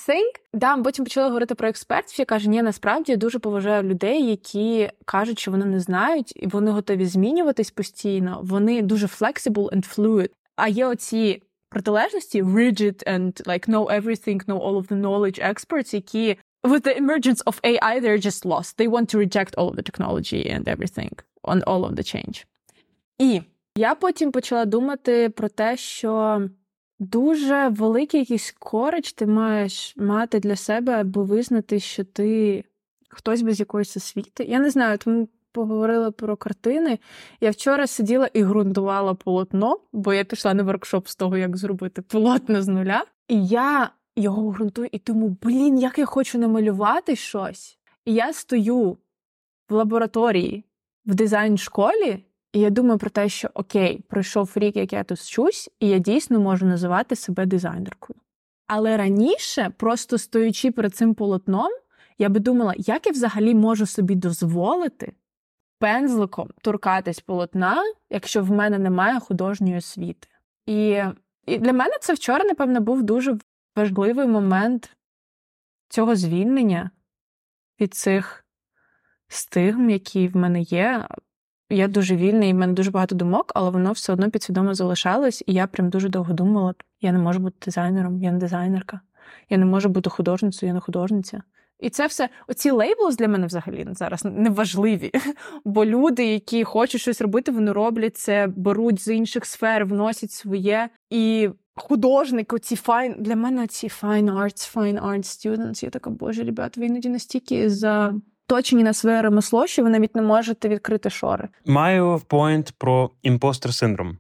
Think. Да, ми потім почали говорити про експертів. Я кажу, ні, насправді я дуже поважаю людей, які кажуть, що вони не знають, і вони готові змінюватись постійно. Вони дуже flexible and fluid. А є оці протилежності rigid and like know everything, know all of the knowledge experts, які with the emergence of AI, they're just lost. They want to reject all of the technology and everything on all of the change. І я потім почала думати про те, що дуже великий якийсь корич ти маєш мати для себе, аби визнати, що ти хтось без якоїсь освіти. Я не знаю, тому поговорили про картини. Я вчора сиділа і ґрунтувала полотно, бо я пішла на воркшоп з того, як зробити полотно з нуля. І я його ґрунтую і думаю, блін, як я хочу намалювати щось. І я стою в лабораторії в дизайн школі, і я думаю про те, що окей, пройшов рік, як я тут вчусь, і я дійсно можу називати себе дизайнеркою. Але раніше, просто стоючи перед цим полотном, я би думала, як я взагалі можу собі дозволити пензликом торкатись полотна, якщо в мене немає художньої освіти. І, і для мене це вчора, напевно, був дуже важливий момент цього звільнення від цих стигм, які в мене є. Я дуже вільна, і в мене дуже багато думок, але воно все одно підсвідомо залишалось, і я прям дуже довго думала: я не можу бути дизайнером, я не дизайнерка, я не можу бути художницею, я не художниця. І це все, оці лейбли для мене взагалі зараз не важливі. Бо люди, які хочуть щось робити, вони роблять це, беруть з інших сфер, вносять своє. І художник, оці файн для мене ці fine arts, fine arts students, Я така, боже, ребята, ви іноді настільки заточені на своє ремесло, що ви навіть не можете відкрити шори. Маю point про impostor syndrome.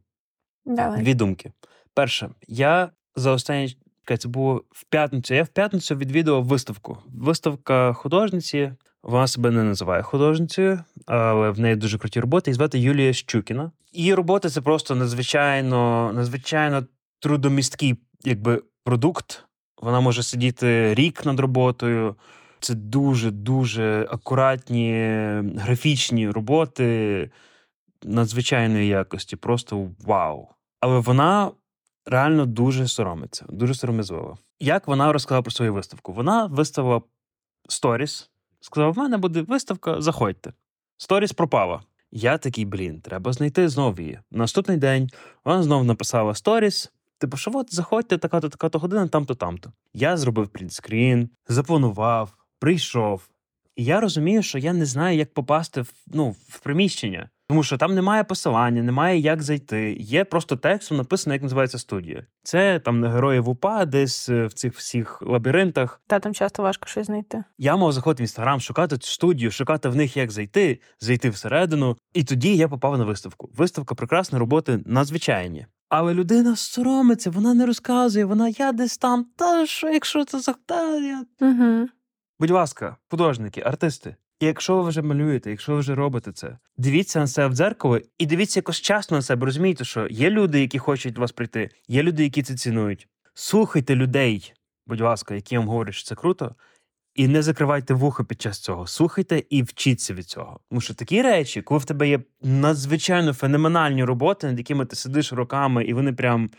Давай. Дві думки. Перше, я за останні це було в п'ятницю. Я в п'ятницю відвідував виставку. Виставка художниці. Вона себе не називає художницею, але в неї дуже круті роботи. І звати Юлія Щукіна. Її роботи це просто надзвичайно, надзвичайно трудомісткий якби, продукт. Вона може сидіти рік над роботою. Це дуже дуже акуратні графічні роботи надзвичайної якості. Просто вау. Але вона реально дуже соромиться, дуже сором'язлива. Як вона розказала про свою виставку? Вона виставила сторіс, сказала: в мене буде виставка, заходьте. Сторіс пропала. Я такий, блін, треба знайти знову її. Наступний день вона знову написала сторіс. Типу, що от заходьте, така-то, така-то година, там-то, там-то. Я зробив принтскрін, запланував, прийшов. І я розумію, що я не знаю, як попасти в, ну, в приміщення. Тому що там немає посилання, немає як зайти. Є просто текстом написано, як називається студія. Це там на героїв УПА, десь е, в цих всіх лабіринтах. Та там часто важко щось знайти. Я мав заходити в інстаграм, шукати цю студію, шукати в них, як зайти, зайти всередину. І тоді я попав на виставку. Виставка прекрасної роботи надзвичайні. Але людина соромиться, вона не розказує, вона я десь там. Та що, якщо це за та я. Угу. Будь ласка, художники, артисти. І якщо ви вже малюєте, якщо ви вже робите це, дивіться на себе в дзеркало і дивіться якось часно на себе. Розумієте, що є люди, які хочуть до вас прийти, є люди, які це цінують. Слухайте людей, будь ласка, які вам говорять, що це круто, і не закривайте вуха під час цього. Слухайте і вчіться від цього. Тому що такі речі, коли в тебе є надзвичайно феноменальні роботи, над якими ти сидиш роками, і вони прям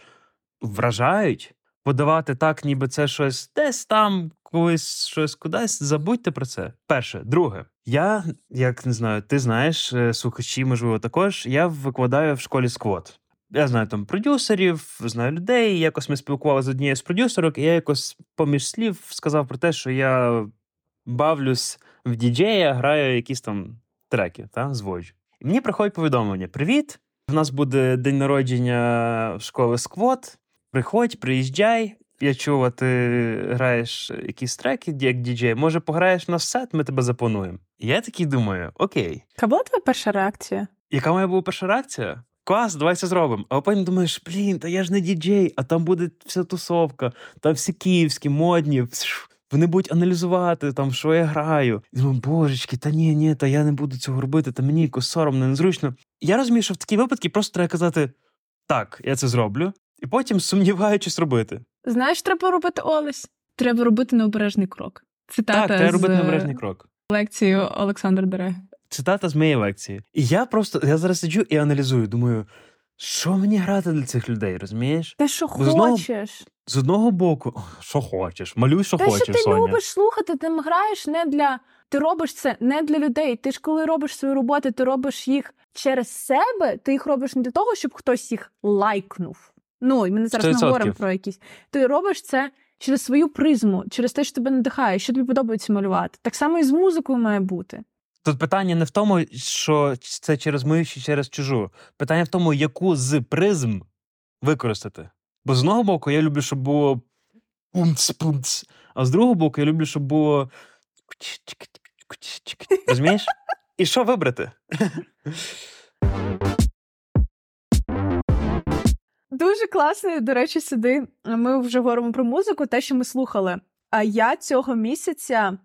вражають, подавати так, ніби це щось десь там, колись щось кудись. Забудьте про це. Перше, друге. Я, як не знаю, ти знаєш, е, слухачі, можливо, також я викладаю в школі сквот. Я знаю там продюсерів, знаю людей. Якось ми спілкувалися з однією з продюсерок, і я якось поміж слів сказав про те, що я бавлюсь в діджея, граю якісь там треки, та, зводжу. І мені приходить повідомлення: Привіт! У нас буде день народження школи сквот. Приходь, приїжджай. Я чув, а ти граєш якісь треки, як діджей. Може, пограєш на сет, ми тебе заплануємо. І я такий думаю: окей, Яка була твоя перша реакція? яка моя була перша реакція? Клас, давай це зробимо. А потім думаєш, блін, та я ж не діджей, а там буде вся тусовка, там всі київські, модні. Вони будуть аналізувати, там, що я граю. І думаю, божечки, та ні, ні, та я не буду цього робити, та мені якось соромно, незручно. Я розумію, що в такі випадки просто треба казати: так, я це зроблю, і потім сумніваючись робити. Знаєш, треба робити Олесь? Треба робити необережний крок. Цитата так, треба з робити необережний крок. лекції Олександра Дереги. Цитата з моєї лекції. І я просто я зараз сиджу і аналізую. Думаю, що мені грати для цих людей, розумієш? Те, що Бо хочеш. З одного боку, що хочеш, малюй, що Те, хочеш, що ти Соня. любиш слухати, ти граєш не для. Ти робиш це не для людей. Ти ж коли робиш свої роботи, ти робиш їх через себе. Ти їх робиш не для того, щоб хтось їх лайкнув. Ну, і ми зараз не 100%. говоримо про якісь. Ти робиш це через свою призму, через те, що тебе надихає, що тобі подобається малювати. Так само і з музикою має бути. Тут питання не в тому, що це через мою чи через чужу. Питання в тому, яку з призм використати. Бо з одного боку, я люблю, щоб було пунц-пунц, а з другого боку, я люблю, щоб було. Розумієш? І що вибрати? Дуже класний, до речі, сюди. Ми вже говоримо про музику, те, що ми слухали. А я цього місяця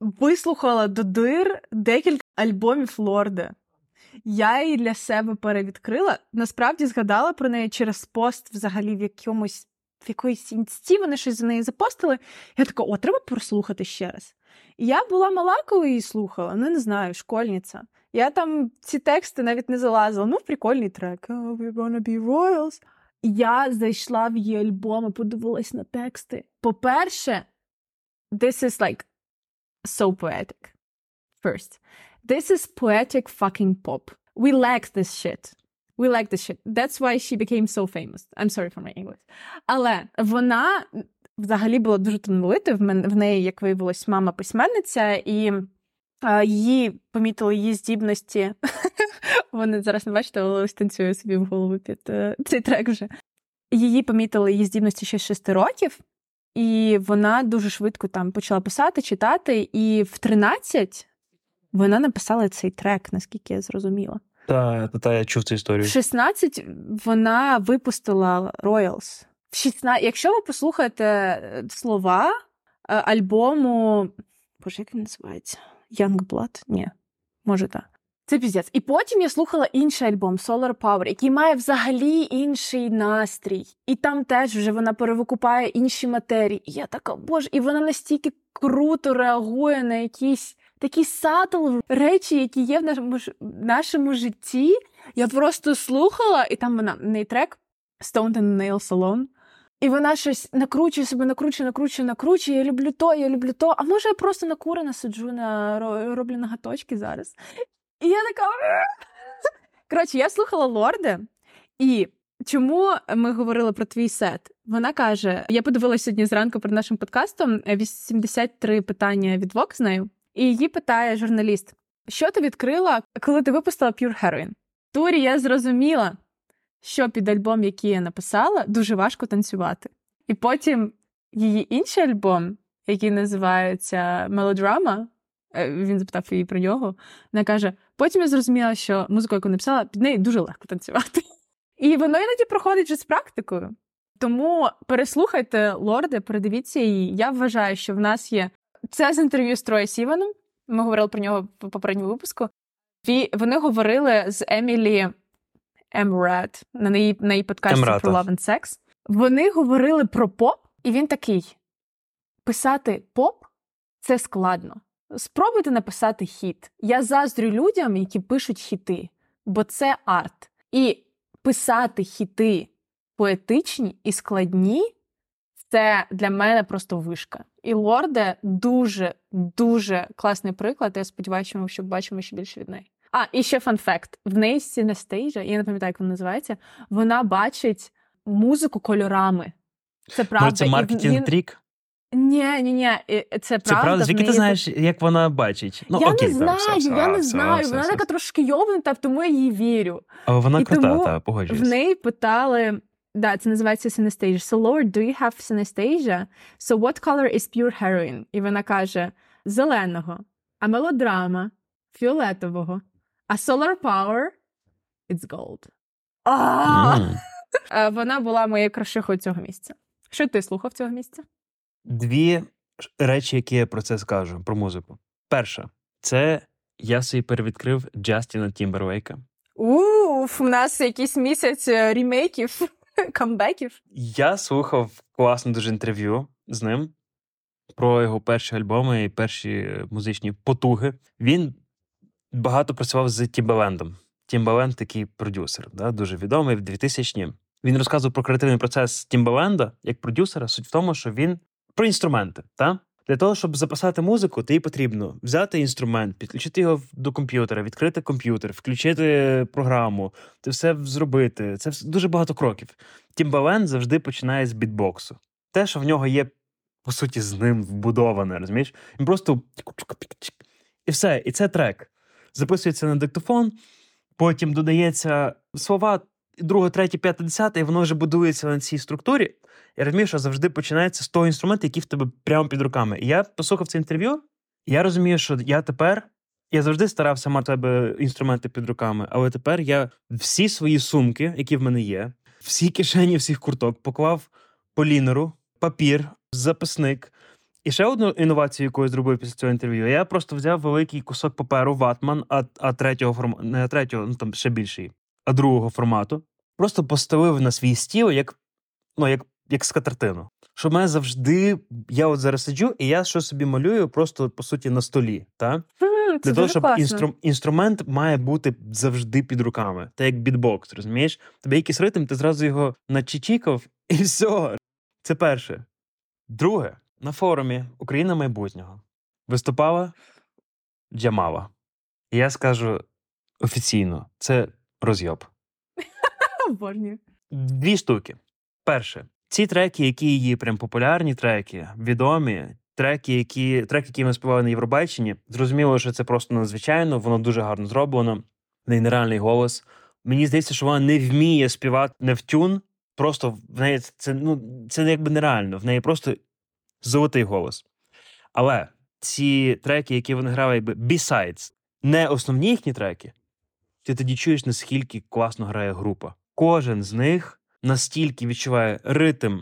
вислухала до дир декілька альбомів Лорди. Я її для себе перевідкрила. Насправді згадала про неї через пост взагалі в якомусь в якоїсь інсті, вони щось за неї запостили. Я така, о, треба прослухати ще раз. Я була мала, коли її слухала, ну не знаю, школьниця. Я там ці тексти навіть не залазила. Ну, прикольний трек. Oh, we're gonna be royals. Я зайшла в її альбом і подивилась на тексти. По-перше, this is like so poetic. First, this is poetic fucking pop. We like this shit. We like this shit. That's why she became so famous. I'm sorry for my English. Але вона взагалі була дуже талановитою. В мене в неї, як виявилось, мама письменниця, і її помітили її здібності. Вони зараз не бачите, але ось танцює собі в голову під е, цей трек вже. Її помітили її здібності ще з 6 років, і вона дуже швидко там почала писати, читати. І в 13 вона написала цей трек, наскільки я зрозуміла. Та, та, та я чув цю В 16 вона випустила Royals. В 16, якщо ви послухаєте е, слова е, альбому, боже, як він називається? Youngblood? Ні, може так. Це піздець. І потім я слухала інший альбом Solar Power, який має взагалі інший настрій. І там теж вже вона перевикупає інші матерії. І я така, боже, і вона настільки круто реагує на якісь такі сатл речі, які є в нашому, нашому житті. Я просто слухала, і там вона в неї трек Stoned and Nail Salon. І вона щось накручує себе, накручує, накручує, накручує. Я люблю то, я люблю то. А може я просто накурена сиджу на роблю ноготочки зараз. І я така. Коротше, я слухала Лорде, і чому ми говорили про твій сет? Вона каже: я подивилася сьогодні зранку перед нашим подкастом е, 83 питання від Vox нею, і її питає журналіст: що ти відкрила, коли ти випустила Pure Heroin? Турі я зрозуміла, що під альбом, який я написала, дуже важко танцювати. І потім її інший альбом, який називається Мелодрама, е, він запитав її про нього. Вона каже: потім я зрозуміла, що музику, яку написала, під нею дуже легко танцювати. І воно іноді проходить вже з практикою. Тому переслухайте лорди, передивіться її. Я вважаю, що в нас є це з інтерв'ю з Трое Сіваном. Ми говорили про нього в попередньому випуску. Вони говорили з Емілі Емрат на неї на її подкасті Емрата. про Love and Sex. Вони говорили про поп, і він такий: писати поп це складно. Спробуйте написати хіт. Я заздрю людям, які пишуть хіти, бо це арт. І писати хіти поетичні і складні це для мене просто вишка. І Lorde дуже дуже класний приклад. Я сподіваюся, що ми бачимо ще більше від неї. А, і ще fun fact. В неї synesthesia, я не пам'ятаю, як вона називається, вона бачить музику кольорами. Це правда. Може, це marketing trick? Ні, ні, ні, це Це правда. правда? Звідки ти знаєш, як вона бачить? Ну, я окей, не знаю, все, все, я не все, знаю. все, вона все. така трошки йобнута, тому я їй вірю. Але вона І крута, тому та, В неї питали. Да, це називається synesthesia. So, Lord, do you have synesthesia? So, what color is pure heroin? І вона каже: зеленого, а мелодрама фіолетового, а solar power it's gold. Е, Вона була моєю крашихою цього місця. Що ти слухав цього місця? Дві речі, які я про це скажу, про музику. Перша, це я собі перевідкрив Джастіна Тімбервейка. Уф, у нас якийсь місяць е, ремейків, камбеків. Я слухав класне дуже інтерв'ю з ним про його перші альбоми і перші е, музичні потуги. Він багато працював з Тімбалендом. Тімбаленд такий продюсер, да, дуже відомий в 2000-ні. Він розказував про креативний процес Тімбаленда як продюсера. Суть в тому, що він про інструменти. Та? Для того, щоб записати музику, тобі потрібно взяти інструмент, підключити його до комп'ютера, відкрити комп'ютер, включити програму, це все зробити. Це дуже багато кроків. Тімбаленд завжди починає з бітбоксу. Те, що в нього є, по суті, з ним вбудоване, розумієш? Він просто і все, і це трек. Записується на диктофон, потім додається слова, друге, третє, п'яте, десяте, і воно вже будується на цій структурі. І розумієш, що завжди починається з того інструменту, який в тебе прямо під руками. І я послухав це інтерв'ю, і я розумію, що я тепер. Я завжди старався мати тебе інструменти під руками, але тепер я всі свої сумки, які в мене є, всі кишені всіх курток, поклав полінеру, папір, записник. І ще одну інновацію, яку я зробив після цього інтерв'ю, я просто взяв великий кусок паперу ватман, а, а третього формату, не третього, ну там ще більший, а другого формату. Просто поставив на свій стіл, як, ну, як, як скатертину. Що в мене завжди, я от зараз сиджу, і я що собі малюю, просто по суті на столі. Та? Це Для того, щоб інстру... інструмент має бути завжди під руками. Та як бітбокс, розумієш? Тобі якийсь ритм, ти зразу його начичікав, і все. Це перше. Друге, на форумі Україна майбутнього виступала Джамала. І я скажу офіційно: це розйоб. Дві штуки. Перше, ці треки, які її прям популярні треки, відомі. Треки, які треки, які ми співали на Євробаченні, зрозуміло, що це просто надзвичайно, воно дуже гарно зроблено. Неї нереальний голос. Мені здається, що вона не вміє співати не в тюн. Просто в неї це ну це якби нереально. В неї просто золотий голос. Але ці треки, які вони грали, якби B-sides, не основні їхні треки, ти тоді чуєш, наскільки класно грає група. Кожен з них настільки відчуває ритм,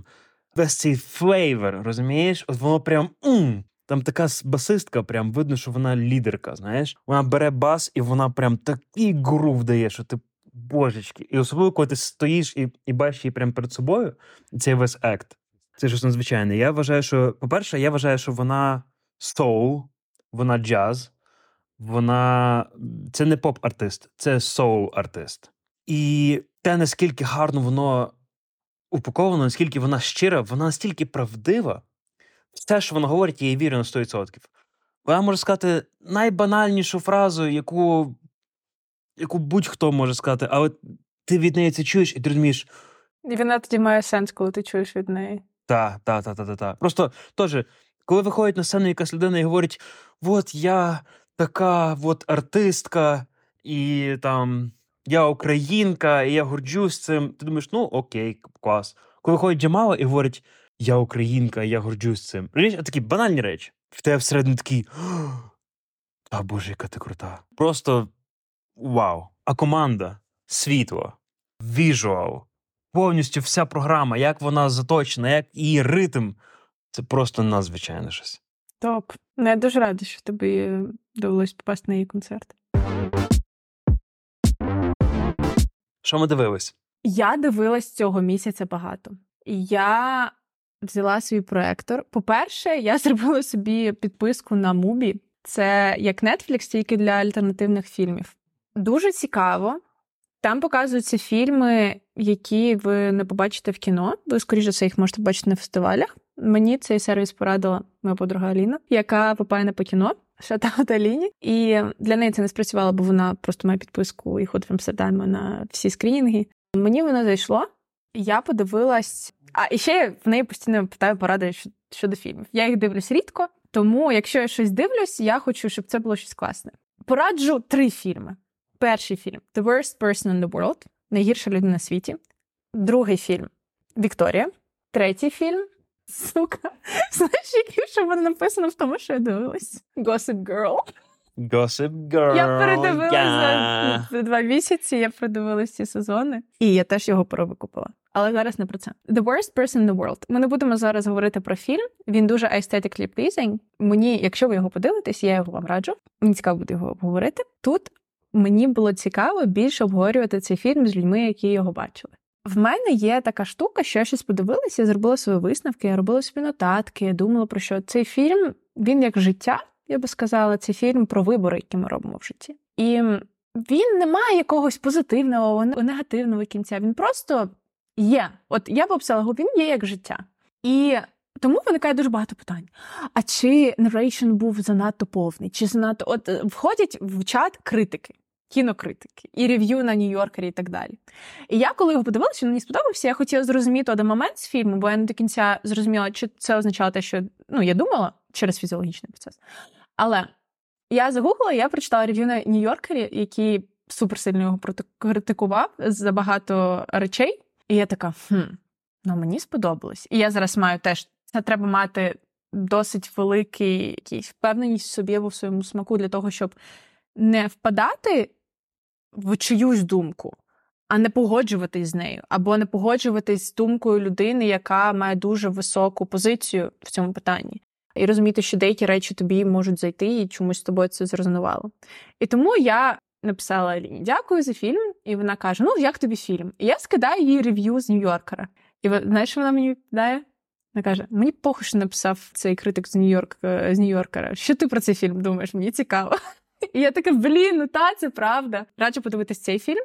весь цей flavor, розумієш? От воно прям ум. Там така басистка, прям видно, що вона лідерка, знаєш. Вона бере бас, і вона прям такий грув дає, що ти божечки. І особливо, коли ти стоїш і, і бачиш її прямо перед собою, цей весь act. Це щось надзвичайне. Я вважаю, що, по-перше, я вважаю, що вона соул, вона джаз, вона це не поп-артист, це соул-артист. І те, наскільки гарно воно упаковано, наскільки вона щира, вона настільки правдива. Все, що вона говорить, я їй вірю на 100%. Вона може сказати найбанальнішу фразу, яку, яку будь-хто може сказати, але ти від неї це чуєш, і ти розумієш, І вона тоді має сенс, коли ти чуєш від неї. Та, та, та, та, та, та. Просто теж, коли виходить на сцену якась людина і говорить: от я така от артистка, і там я українка, і я горджусь цим. Ти думаєш, ну окей, клас. Коли виходить Джамала і говорить, я українка, і я горджусь цим. Розумієш, такі банальні речі. В тебе всередині такий. А боже, яка ти крута. Просто вау. А команда, світло, віжуал, повністю вся програма, як вона заточена, як її ритм. Це просто надзвичайне щось. Топ. Ну, я дуже рада, що тобі довелось попасти на її концерт. Що ми дивились? Я дивилась цього місяця багато. Я взяла свій проектор. По-перше, я зробила собі підписку на Мубі. Це як Netflix, тільки для альтернативних фільмів. Дуже цікаво. Там показуються фільми, які ви не побачите в кіно. Ви, скоріше за все, їх можете побачити на фестивалях. Мені цей сервіс порадила моя подруга Аліна, яка попає по кіно. Шатаут Аліні. І для неї це не спрацювало, бо вона просто має підписку і ходить в Амстердамі на всі скринінги. Мені воно зайшло. Я подивилась. А і ще в неї постійно питаю поради щодо фільмів. Я їх дивлюсь рідко, тому якщо я щось дивлюсь, я хочу, щоб це було щось класне. Пораджу три фільми. Перший фільм The Worst Person in the World найгірша людина на світі. Другий фільм Вікторія. Третій фільм. Сука. Знаєш, який що в мене написано в тому, що я дивилась? Gossip Girl. Gossip Girl. Я передивилася yeah. за два місяці, я передивилась ці сезони, і я теж його перевикупила. Але зараз не про це. The worst person in the world. Ми не будемо зараз говорити про фільм. Він дуже aesthetically pleasing. Мені, якщо ви його подивитесь, я його вам раджу. Мені цікаво буде його обговорити. Тут мені було цікаво більше обговорювати цей фільм з людьми, які його бачили. В мене є така штука, що я щось подивилася, я зробила свої висновки, я робила собі нотатки, я думала про що цей фільм він як життя, я би сказала, це фільм про вибори, які ми робимо в житті. І він не має якогось позитивного, негативного кінця. Він просто є. От я б описала він є як життя. І тому виникає дуже багато питань. А чи narration був занадто повний? Чи занадто от е, входять в чат критики, кінокритики, і рев'ю на Нью-Йоркері і так далі. І я, коли його подивилася, мені сподобався, я хотіла зрозуміти один момент з фільму, бо я не до кінця зрозуміла, чи це означало те, що ну я думала через фізіологічний процес. Але я загуглила, я прочитала рев'ю на Нью-Йоркері, який суперсильно його критикував за багато речей. І я така, хм, ну мені сподобалось. І я зараз маю теж це треба мати досить великий якийсь впевненість в собі або в своєму смаку для того, щоб не впадати в чиюсь думку, а не погоджуватись з нею, або не погоджуватись з думкою людини, яка має дуже високу позицію в цьому питанні. І розуміти, що деякі речі тобі можуть зайти, і чомусь з тобою це зрезонувало. І тому я написала Аліні, дякую за фільм. І вона каже: Ну, як тобі фільм? І я скидаю їй рев'ю з Нью-Йоркера. І знаєш, вона мені відповідає? Вона каже: мені похуй, що написав цей критик з Нью-Йорк е, з Нью-Йоркера. Що ти про цей фільм думаєш? Мені цікаво. І я така, блін, ну та це правда. Раджу подивитись цей фільм.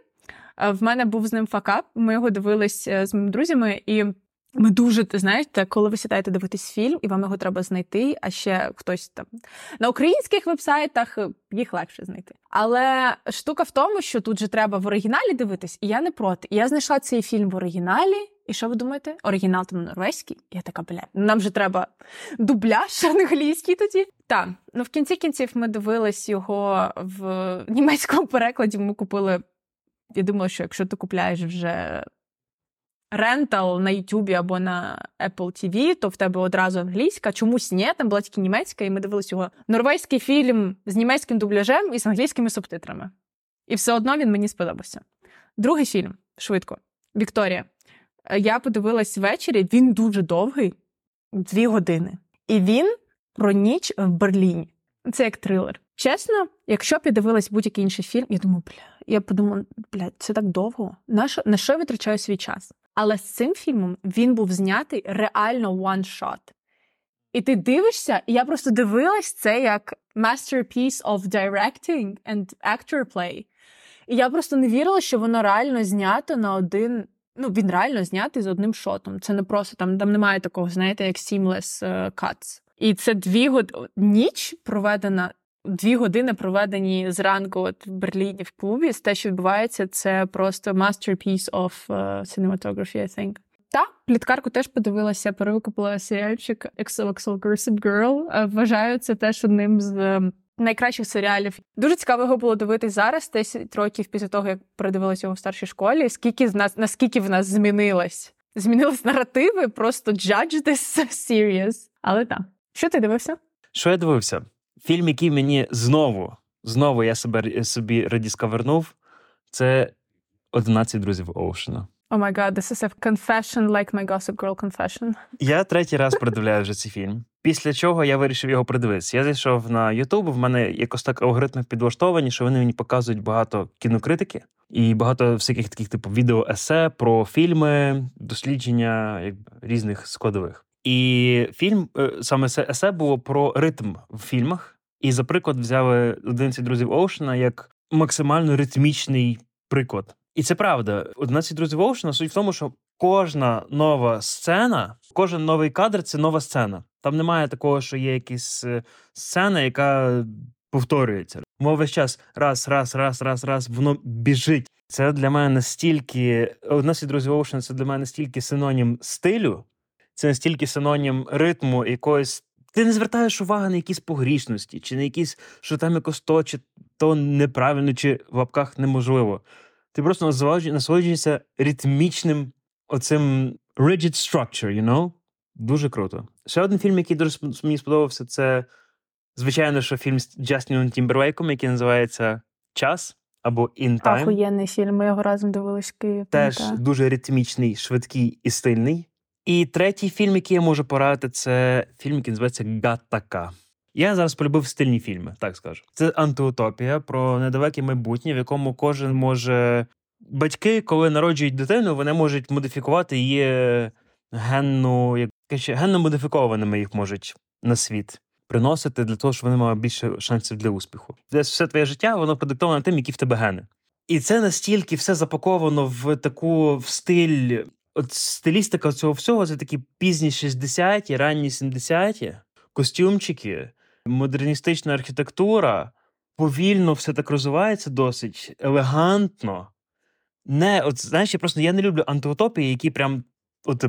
Е, В мене був з ним факап. Ми його дивились е, з моїми друзями, і ми дуже знаєте, коли ви сідаєте дивитись фільм, і вам його треба знайти. А ще хтось там на українських вебсайтах е, їх легше знайти. Але штука в тому, що тут же треба в оригіналі дивитись, і я не проти. Я знайшла цей фільм в оригіналі. І що ви думаєте? Оригінал там норвезький. Я така, бля, нам же треба дубляж англійський тоді. Так, ну в кінці кінців ми дивились його в німецькому перекладі. Ми купили. Я думала, що якщо ти купляєш вже рентал на Ютубі або на Apple TV, то в тебе одразу англійська. Чомусь ні, там була тільки німецька, і ми дивились його норвезький фільм з німецьким дубляжем і з англійськими субтитрами. І все одно він мені сподобався. Другий фільм швидко. Вікторія. Е, Я подивилась ввечері, він дуже довгий, дві години. І він про ніч в Берліні. Це як трилер. Чесно, якщо б я дивилась будь-який інший фільм, я думаю, бля, я подумала, бля, це так довго. На що, на що я витрачаю свій час? Але з цим фільмом він був знятий реально one shot. І ти дивишся, і я просто дивилась це як masterpiece of directing and actor play. І я просто не вірила, що воно реально знято на один. Ну, він реально знятий з одним шотом. Це не просто там, там немає такого, знаєте, як seamless е, cuts. І це дві години ніч проведена, дві години проведені зранку от в Берліні в клубі. Те, що відбувається, це просто masterpiece of uh, cinematography, I think. Та, пліткарку теж подивилася, перевикупила серіальчик XOXO Gossip Girl. Е, Вважаю це теж одним з е, найкращих серіалів. Дуже цікаво його було дивитись зараз, 10 років після того, як передивилася його в старшій школі. Скільки з нас, наскільки в нас змінилось? Змінились наративи, просто judge this serious. Але так. Що ти дивився? Що я дивився? Фільм, який мені знову, знову я себе собі редіскавернув, це 11 друзів Оушена. Oh my god, this is a confession like my Gossip Girl confession. Я третій раз передивляю вже цей фільм. Після чого я вирішив його придивитися. Я зайшов на Ютуб, в мене якось так алгоритми підлаштовані, що вони мені показують багато кінокритики і багато всяких таких, типу, відео-есе про фільми, дослідження якби, різних складових. І фільм, е, саме це есе було про ритм в фільмах. І за приклад взяли 11 друзів Оушена як максимально ритмічний приклад. І це правда. 11 друзів Оушена суть в тому, що кожна нова сцена, кожен новий кадр це нова сцена. Там немає такого, що є якась е, сцена, яка повторюється. Мов весь час раз, раз, раз, раз, раз, воно біжить. Це для мене настільки 11 друзів Оушена це для мене настільки синонім стилю, це настільки синонім ритму якоїсь. Ти не звертаєш уваги на якісь погрішності, чи на якісь, що там якось то, чи то неправильно, чи в лапках неможливо. Ти просто насолоджує- насолоджуєшся ритмічним оцим rigid structure, you know? Дуже круто. Ще один фільм, який дуже мені сподобався, це, звичайно, що фільм з Джастіном Тімберлейком, який називається Час або In Time. Ахуєнний фільм, ми його разом дивились в Києві. Теж пам'ятаю. дуже ритмічний, швидкий і стильний. І третій фільм, який я можу порадити, це фільм, який називається Гаттака. Я зараз полюбив стильні фільми, так скажу. Це антиутопія про недалеке майбутнє, в якому кожен може. Батьки, коли народжують дитину, вони можуть модифікувати її генну, як ще генно модифікованими їх можуть на світ приносити для того, щоб вони мали більше шансів для успіху. Десь все твоє життя воно продиктоване тим, які в тебе гени. І це настільки все запаковано в таку в стиль. От стилістика цього всього це такі пізні 60-ті, ранні 70-ті, костюмчики, модерністична архітектура. Повільно все так розвивається досить елегантно. Не, от знаєш, я просто я не люблю антиутопії, які прям от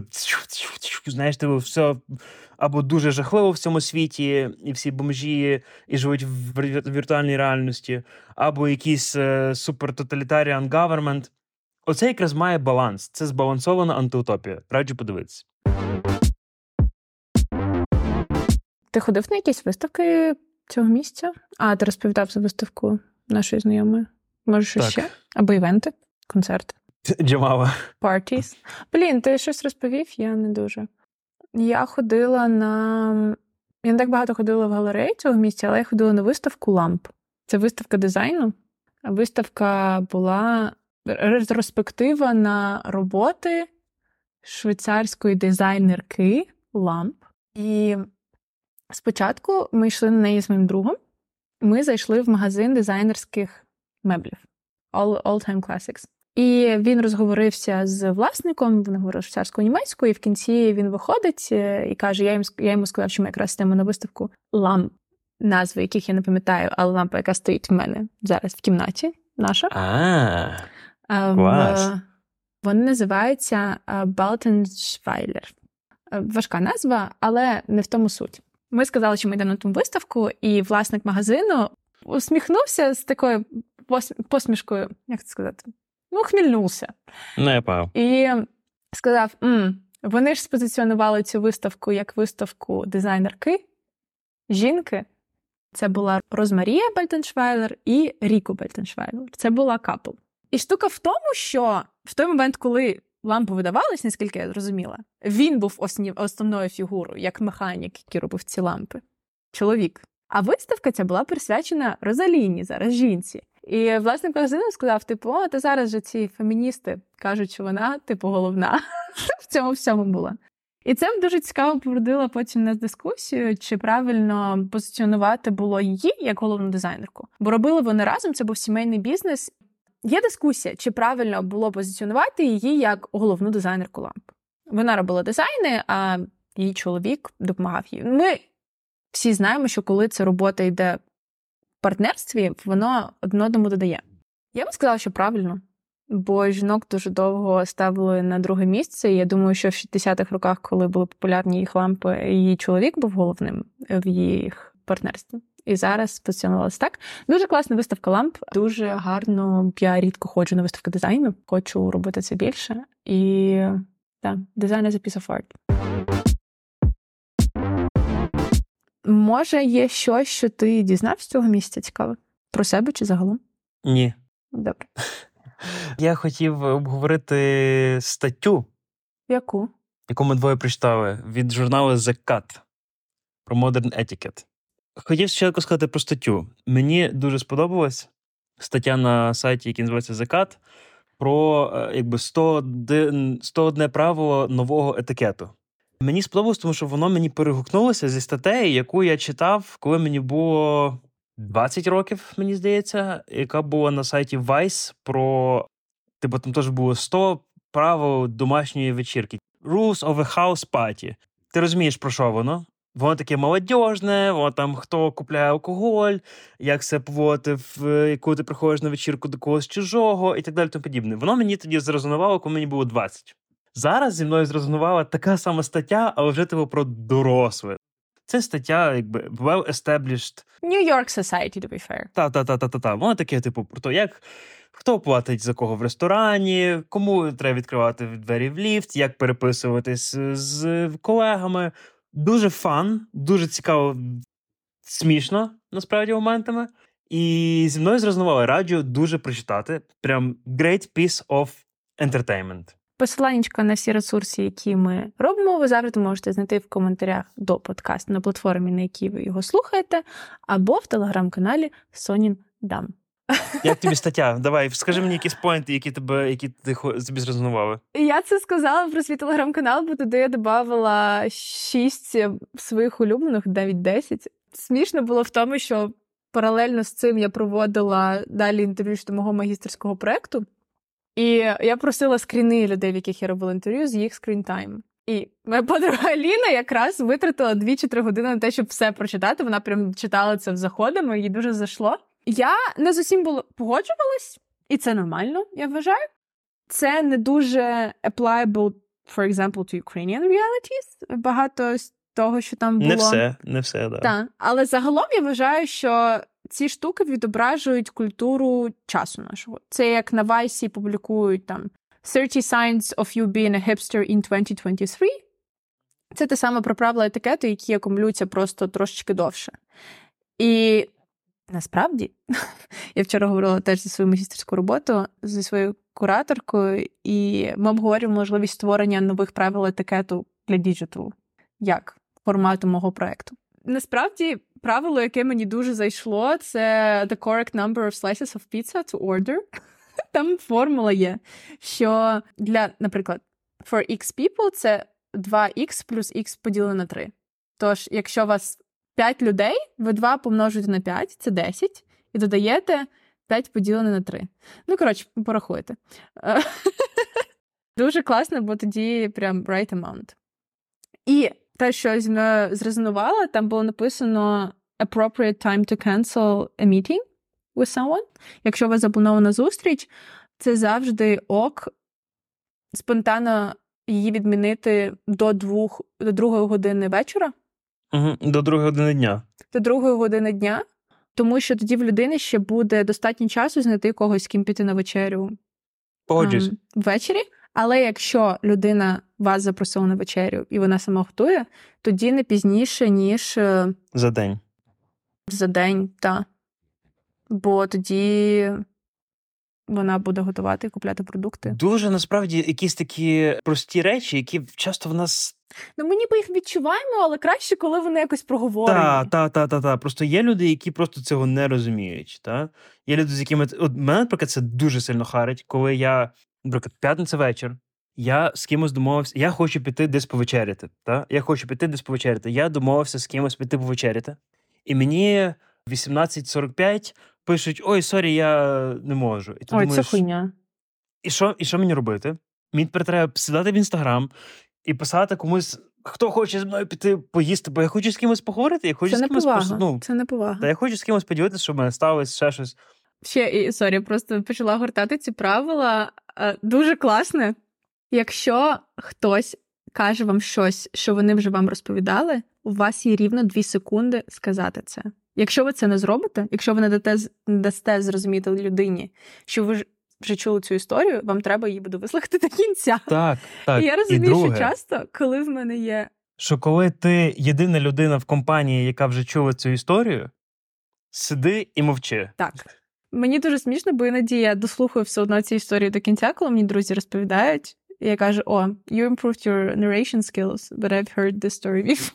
знаєш, типу, все або дуже жахливо в цьому світі, і всі бомжі і живуть в віртуальній реальності, або якийсь е, супертоталітаріан government. Оце якраз має баланс. Це збалансована антиутопія. Раджу подивитися. Ти ходив на якісь виставки цього місця? А, ти розповідав за виставку нашої знайомої. Може, щось ще? Або івенти, концерти. Джамава. Parties. Блін, ти щось розповів, я не дуже. Я ходила на. Я не так багато ходила в галереї цього місця, але я ходила на виставку ламп. Це виставка дизайну. Виставка була ретроспектива на роботи швейцарської дизайнерки ламп. І спочатку ми йшли на неї з моїм другом. Ми зайшли в магазин дизайнерських меблів All, All Time Classics. І він розговорився з власником, вони говорили швейцарською німецькою, і в кінці він виходить е, і каже: я йому, я йому сказав, що ми якраз йдемо на виставку ламп, назви яких я не пам'ятаю, але лампа, яка стоїть в мене зараз в кімнаті, наша. А, А, клас. Вони називаються Балтеншвайлер. Важка назва, але не в тому суть. Ми сказали, що ми йдемо на ту виставку, і власник магазину усміхнувся з такою пос- посмішкою, як це сказати? Ну, ухмильнувся. ну я пав. І сказав: М, вони ж спозиціонували цю виставку як виставку дизайнерки, жінки. Це була Розмарія Бальтеншвайлер і Ріко Бальтеншвайлер. Це була couple. І штука в тому, що в той момент, коли лампи видавались, наскільки я зрозуміла, він був основні- основною фігурою, як механік, який робив ці лампи. Чоловік. А виставка ця була присвячена Розаліні, зараз жінці. І власник магазину сказав: типу, о, та зараз же ці феміністи кажуть, що вона, типу, головна в цьому всьому була. І це дуже цікаво породило потім нас дискусію, чи правильно позиціонувати було її як головну дизайнерку. Бо робили вони разом, це був сімейний бізнес. Є дискусія, чи правильно було позиціонувати її як головну дизайнерку ламп. Вона робила дизайни, а її чоловік допомагав їй. Ми всі знаємо, що коли ця робота йде партнерстві, воно одному додає. Я б сказала, що правильно, бо жінок дуже довго ставили на друге місце. І я думаю, що в 60-х роках, коли були популярні їх лампи, її чоловік був головним в їх партнерстві. І зараз позиціонувалося так. Дуже класна виставка ламп. Дуже гарно. Я рідко ходжу на виставки дизайну, хочу робити це більше. І так, дизайн is a piece of art. Може, є щось, що ти дізнався цього місця цікаве? Про себе чи загалом? Ні. Добре. Я хотів обговорити статтю, Яку? яку ми двоє прочитали від журналу The Cut про Modern Etiquette. Хотів спочатку сказати про статтю. Мені дуже сподобалась стаття на сайті, який називається The Cut, про е, якби 101, 101 правило нового етикету. Мені сподобалось, тому що воно мені перегукнулося зі статтею, яку я читав, коли мені було 20 років, мені здається, яка була на сайті Vice про. Типу, там теж було 100 правил домашньої вечірки. Rules of a house party. Ти розумієш, про що воно? Воно таке молодіжне, воно там хто купляє алкоголь, як себе поводити, в, коли ти приходиш на вечірку до когось чужого і так далі. Тому подібне. Воно мені тоді зрезонувало, коли мені було 20. Зараз зі мною зрезонувала така сама стаття, але вже типу про доросле. Це стаття, якби well established. New York Society, to be fair. Та та та та та та. Воно таке, типу, про те, як хто платить за кого в ресторані, кому треба відкривати двері в ліфт, як переписуватись з колегами. Дуже фан, дуже цікаво, смішно, насправді, моментами. І зі мною зрозуміло, раджу дуже прочитати. Прям great piece of entertainment. Посиланнячко на всі ресурси, які ми робимо, ви завжди можете знайти в коментарях до подкасту на платформі, на якій ви його слухаєте, або в телеграм-каналі Сонін Дам. Як тобі стаття? Давай, скажи мені якісь поінти, які тебе, які ти тобі зрезонували. Я це сказала про свій телеграм-канал, бо туди я додавала шість своїх улюблених, навіть 10. Смішно було в тому, що паралельно з цим я проводила далі інтерв'ю щодо мого магістерського проекту. І я просила скріни людей, в яких я робила інтерв'ю, з їх скрінтайм. І моя подруга Аліна якраз витратила 2 чи 3 години на те, щоб все прочитати. Вона прям читала це в заходами, їй дуже зайшло. Я не з усім було погоджувалась, і це нормально, я вважаю. Це не дуже applicable, for example, to Ukrainian realities. Багато з того, що там було. Не все, не все, да. Так, але загалом я вважаю, що ці штуки відображують культуру часу нашого. Це як на Вайсі публікують там 30 signs of you being a hipster in 2023. Це те саме про правила етикету, які акумулюються просто трошечки довше. І Насправді, я вчора говорила теж за свою магістерську роботу зі своєю кураторкою, і ми обговорюємо можливість створення нових правил етикету для діджиталу як формату мого проекту. Насправді, правило, яке мені дуже зайшло, це the correct number of slices of pizza to order. Там формула є, що для, наприклад, for x people це 2x плюс x поділено на 3. Тож, якщо у вас 5 людей, ви 2 помножуєте на 5, це 10, і додаєте 5 поділене на 3. Ну, коротше, порахуйте. Дуже класно, бо тоді прям right amount. І те, що зі мною зрезонувало, там було написано appropriate time to cancel a meeting with someone. Якщо у вас запланована зустріч, це завжди ок спонтанно її відмінити до двох, до другої години вечора. Угу. До другої години дня. До другої години дня, тому що тоді в людини ще буде достатньо часу знайти когось, з ким піти на вечерю Погоджуюсь. ем, ввечері. Але якщо людина вас запросила на вечерю і вона сама готує, тоді не пізніше, ніж е, За день. за день, та. Бо тоді вона буде готувати і купляти продукти. Дуже насправді якісь такі прості речі, які часто в нас Ну, ми ніби їх відчуваємо, але краще, коли вони якось проговорені. Та, та, та, та, та. Просто є люди, які просто цього не розуміють. Та? Є люди, з якими. От мене, наприклад, це дуже сильно харить, коли я, наприклад, п'ятниця вечір, я з кимось домовився, я хочу піти десь повечеряти. Та? Я хочу піти десь повечеряти. Я домовився з кимось піти повечеряти. І мені 18.45 пишуть: ой, sorry, я не можу. І ти Ой, думаєш, це хуйня. і що, і що мені робити? Мені тепер треба сідати в інстаграм і писати комусь, хто хоче зі мною піти поїсти, бо я хочу з кимось поговорити, я хочу Це з не кимось повага. просто. Ну, Це не повага. та я хочу з кимось поділитися, що в мене сталося, ще щось. Ще і sorry, просто почала гортати ці правила. Е, Дуже класне. Якщо хтось каже вам щось, що вони вже вам розповідали, у вас є рівно дві секунди сказати це. Якщо ви це не зробите, якщо ви не дасте, не дасте зрозуміти людині, що ви вже чули цю історію, вам треба її буде вислухати до кінця. Так, так. і я розумію, друге, що часто, коли в мене є що коли ти єдина людина в компанії, яка вже чула цю історію, сиди і мовчи. Так. Мені дуже смішно, бо іноді я дослухаю все одно ці історії до кінця, коли мені друзі розповідають. І я кажу: о, you improved your narration skills, but I've heard this story before.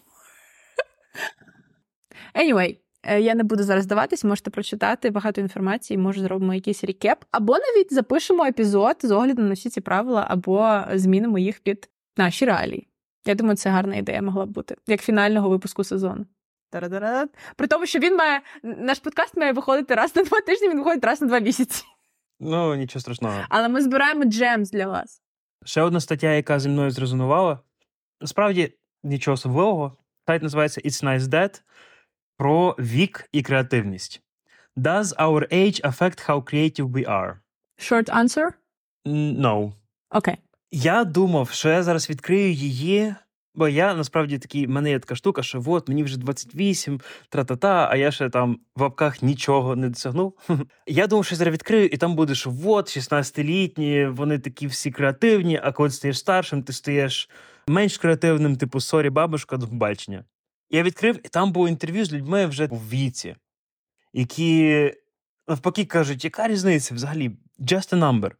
Anyway, е, я не буду зараз здаватись, можете прочитати багато інформації, може зробимо якийсь рекеп, або навіть запишемо епізод з оглядом на всі ці правила, або змінимо їх під наші реалії. Я думаю, це гарна ідея могла б бути, як фінального випуску сезону. При тому, що він має наш подкаст має виходити раз на два тижні, він виходить раз на два місяці. Ну, нічого страшного. Але ми збираємо джемс для вас. Ще одна стаття, яка зі мною зрезонувала. Насправді нічого особливого. Сайт називається It's Nice Dead про вік і креативність. Does our age affect how creative we are? Short answer? No. Окей. Я думав, що я зараз відкрию її, бо я насправді такий, в мене є така штука, що от мені вже 28, тра-та-та, а я ще там в лапках нічого не досягнув. Я думав, що зараз відкрию, і там буде, що от 16-літні, вони такі всі креативні, а коли стаєш старшим, ти стаєш менш креативним, типу sorry, бабушка, до побачення. Я відкрив, і там було інтерв'ю з людьми вже в віці, які навпаки кажуть, яка різниця взагалі? Just a number.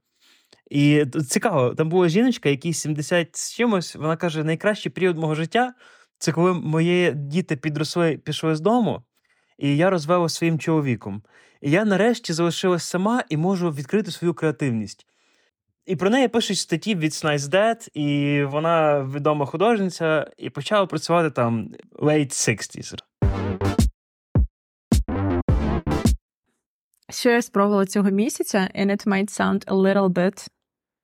І цікаво, там була жіночка, якій 70 з чимось, вона каже: найкращий період мого життя це коли мої діти підросли, пішли з дому, і я розвелася своїм чоловіком. І я нарешті залишилась сама і можу відкрити свою креативність. І про неї пишуть статті від Nice Dead, і вона відома художниця, і почала працювати там late 60s. Що я спробувала цього місяця, and it might sound a little bit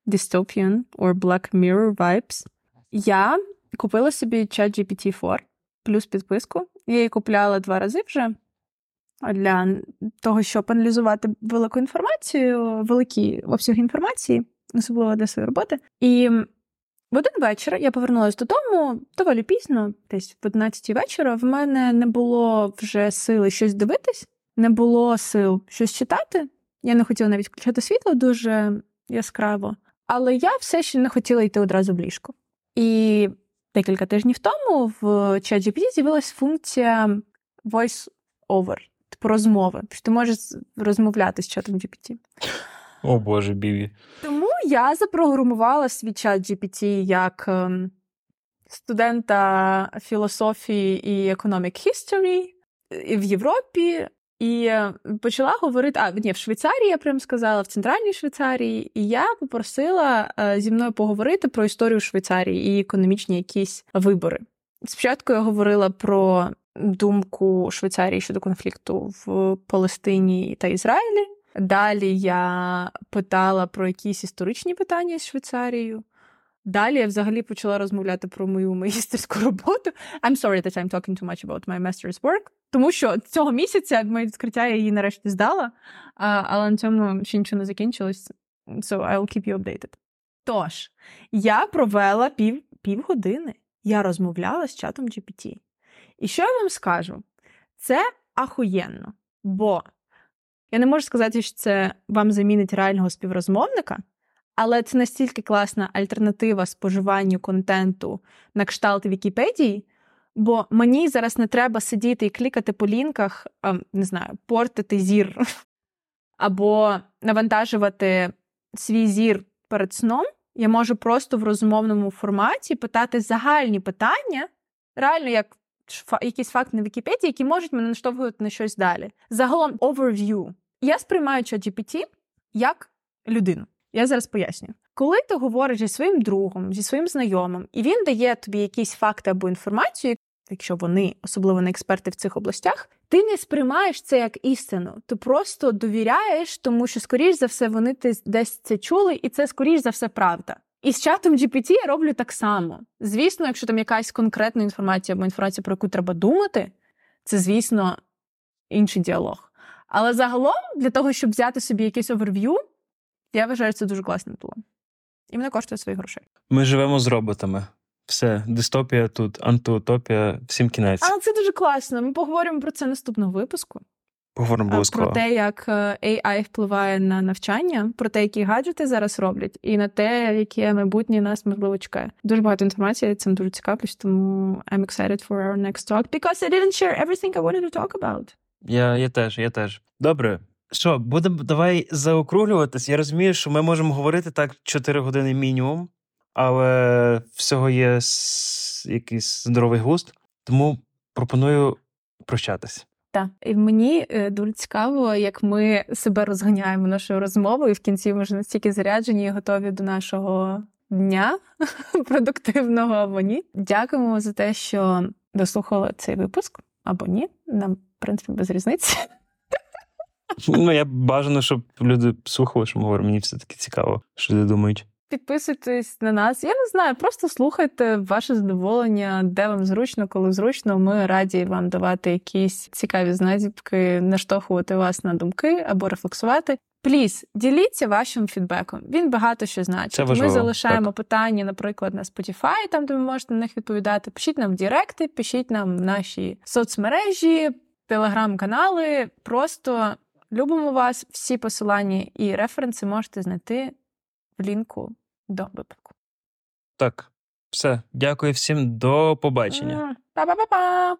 dystopian or Black Mirror vibes. Я купила собі ChatGPT 4 плюс підписку. Я її купляла два рази вже для того, щоб аналізувати велику інформацію, великий обсяг інформації, особливо для своєї роботи. І в один вечір я повернулася додому доволі пізно, десь в 11 вечора. В мене не було вже сили щось дивитись, не було сил щось читати. Я не хотіла навіть включати світло дуже яскраво, але я все ще не хотіла йти одразу в ліжко. І декілька тижнів тому в ChatGPT з'явилась функція voice over, типу розмови. Ти можеш розмовляти з чатом GPT. О Боже, Біві. Тому я запрограмувала свій чат GPT як ем, студента філософії і economic history е, в Європі. І е, почала говорити, а ні, в Швейцарії я прям сказала, в центральній Швейцарії, і я попросила е, зі мною поговорити про історію Швейцарії і економічні якісь вибори. Спочатку я говорила про думку Швейцарії щодо конфлікту в Палестині та Ізраїлі. Далі я питала про якісь історичні питання з Швейцарією. Далі я взагалі почала розмовляти про мою магістерську роботу. I'm sorry that I'm talking too much about my master's work. Тому що цього місяця моє відкриття я її нарешті здала, але на цьому ще нічого не закінчилось. So I'll keep you updated. Тож, я провела пів, півгодини. Я розмовляла з чатом GPT. І що я вам скажу? Це ахуєнно. Бо я не можу сказати, що це вам замінить реального співрозмовника, але це настільки класна альтернатива споживанню контенту на кшталт Вікіпедії, бо мені зараз не треба сидіти і клікати по лінках, не знаю, портити зір або навантажувати свій зір перед сном. Я можу просто в розмовному форматі питати загальні питання, реально як фа- якийсь факт на Вікіпедії, які можуть мене наштовхувати на щось далі. Загалом overview. Я сприймаю ChatGPT як людину. Я зараз поясню. Коли ти говориш зі своїм другом, зі своїм знайомим, і він дає тобі якісь факти або інформацію, якщо вони особливо не експерти в цих областях, ти не сприймаєш це як істину. Ти просто довіряєш, тому що, скоріш за все, вони ти десь це чули, і це скоріш за все правда. І з чатом GPT я роблю так само. Звісно, якщо там якась конкретна інформація або інформація, про яку треба думати, це, звісно, інший діалог. Але загалом, для того, щоб взяти собі якийсь оверв'ю, я вважаю, це дуже класне було. І мене коштує своїх грошей. Ми живемо з роботами. Все, дистопія тут, антиутопія, всім кінець. Але це дуже класно. Ми поговоримо про це наступного випуску. Поговоримо А, обов'язково. Про те, як е, AI впливає на навчання, про те, які гаджети зараз роблять, і на те, яке майбутнє нас можливо чекає. Дуже багато інформації, я цим дуже цікавлюсь, тому I'm excited for our next talk because I didn't share everything I wanted to talk about. Я, я теж, я теж. Добре. Що, будемо давай заокруглюватись. Я розумію, що ми можемо говорити так 4 години мінімум, але всього є якийсь здоровий густ. Тому пропоную прощатись. Так, і мені е, дуже цікаво, як ми себе розганяємо нашою розмовою, і в кінці ми вже настільки заряджені і готові до нашого дня продуктивного або ні. Дякуємо за те, що дослухали цей випуск або ні. Нам, в принципі, без різниці. Ну, я бажано, щоб люди слухали, що ми говоримо. Мені все таки цікаво, що люди думають. Підписуйтесь на нас. Я не знаю, просто слухайте ваше задоволення, де вам зручно, коли зручно. Ми раді вам давати якісь цікаві знахідки, наштовхувати вас на думки або рефлексувати. Пліс, діліться вашим фідбеком. Він багато що значить. Це важливо, Ми залишаємо питання, наприклад, на Spotify, там де ви можете на них відповідати. Пишіть нам в Діректи, пишіть нам в наші соцмережі, телеграм-канали. Просто любимо вас. Всі посилання і референси можете знайти в лінку до випуску. Так, все. Дякую всім. До побачення. Па-па-па-па!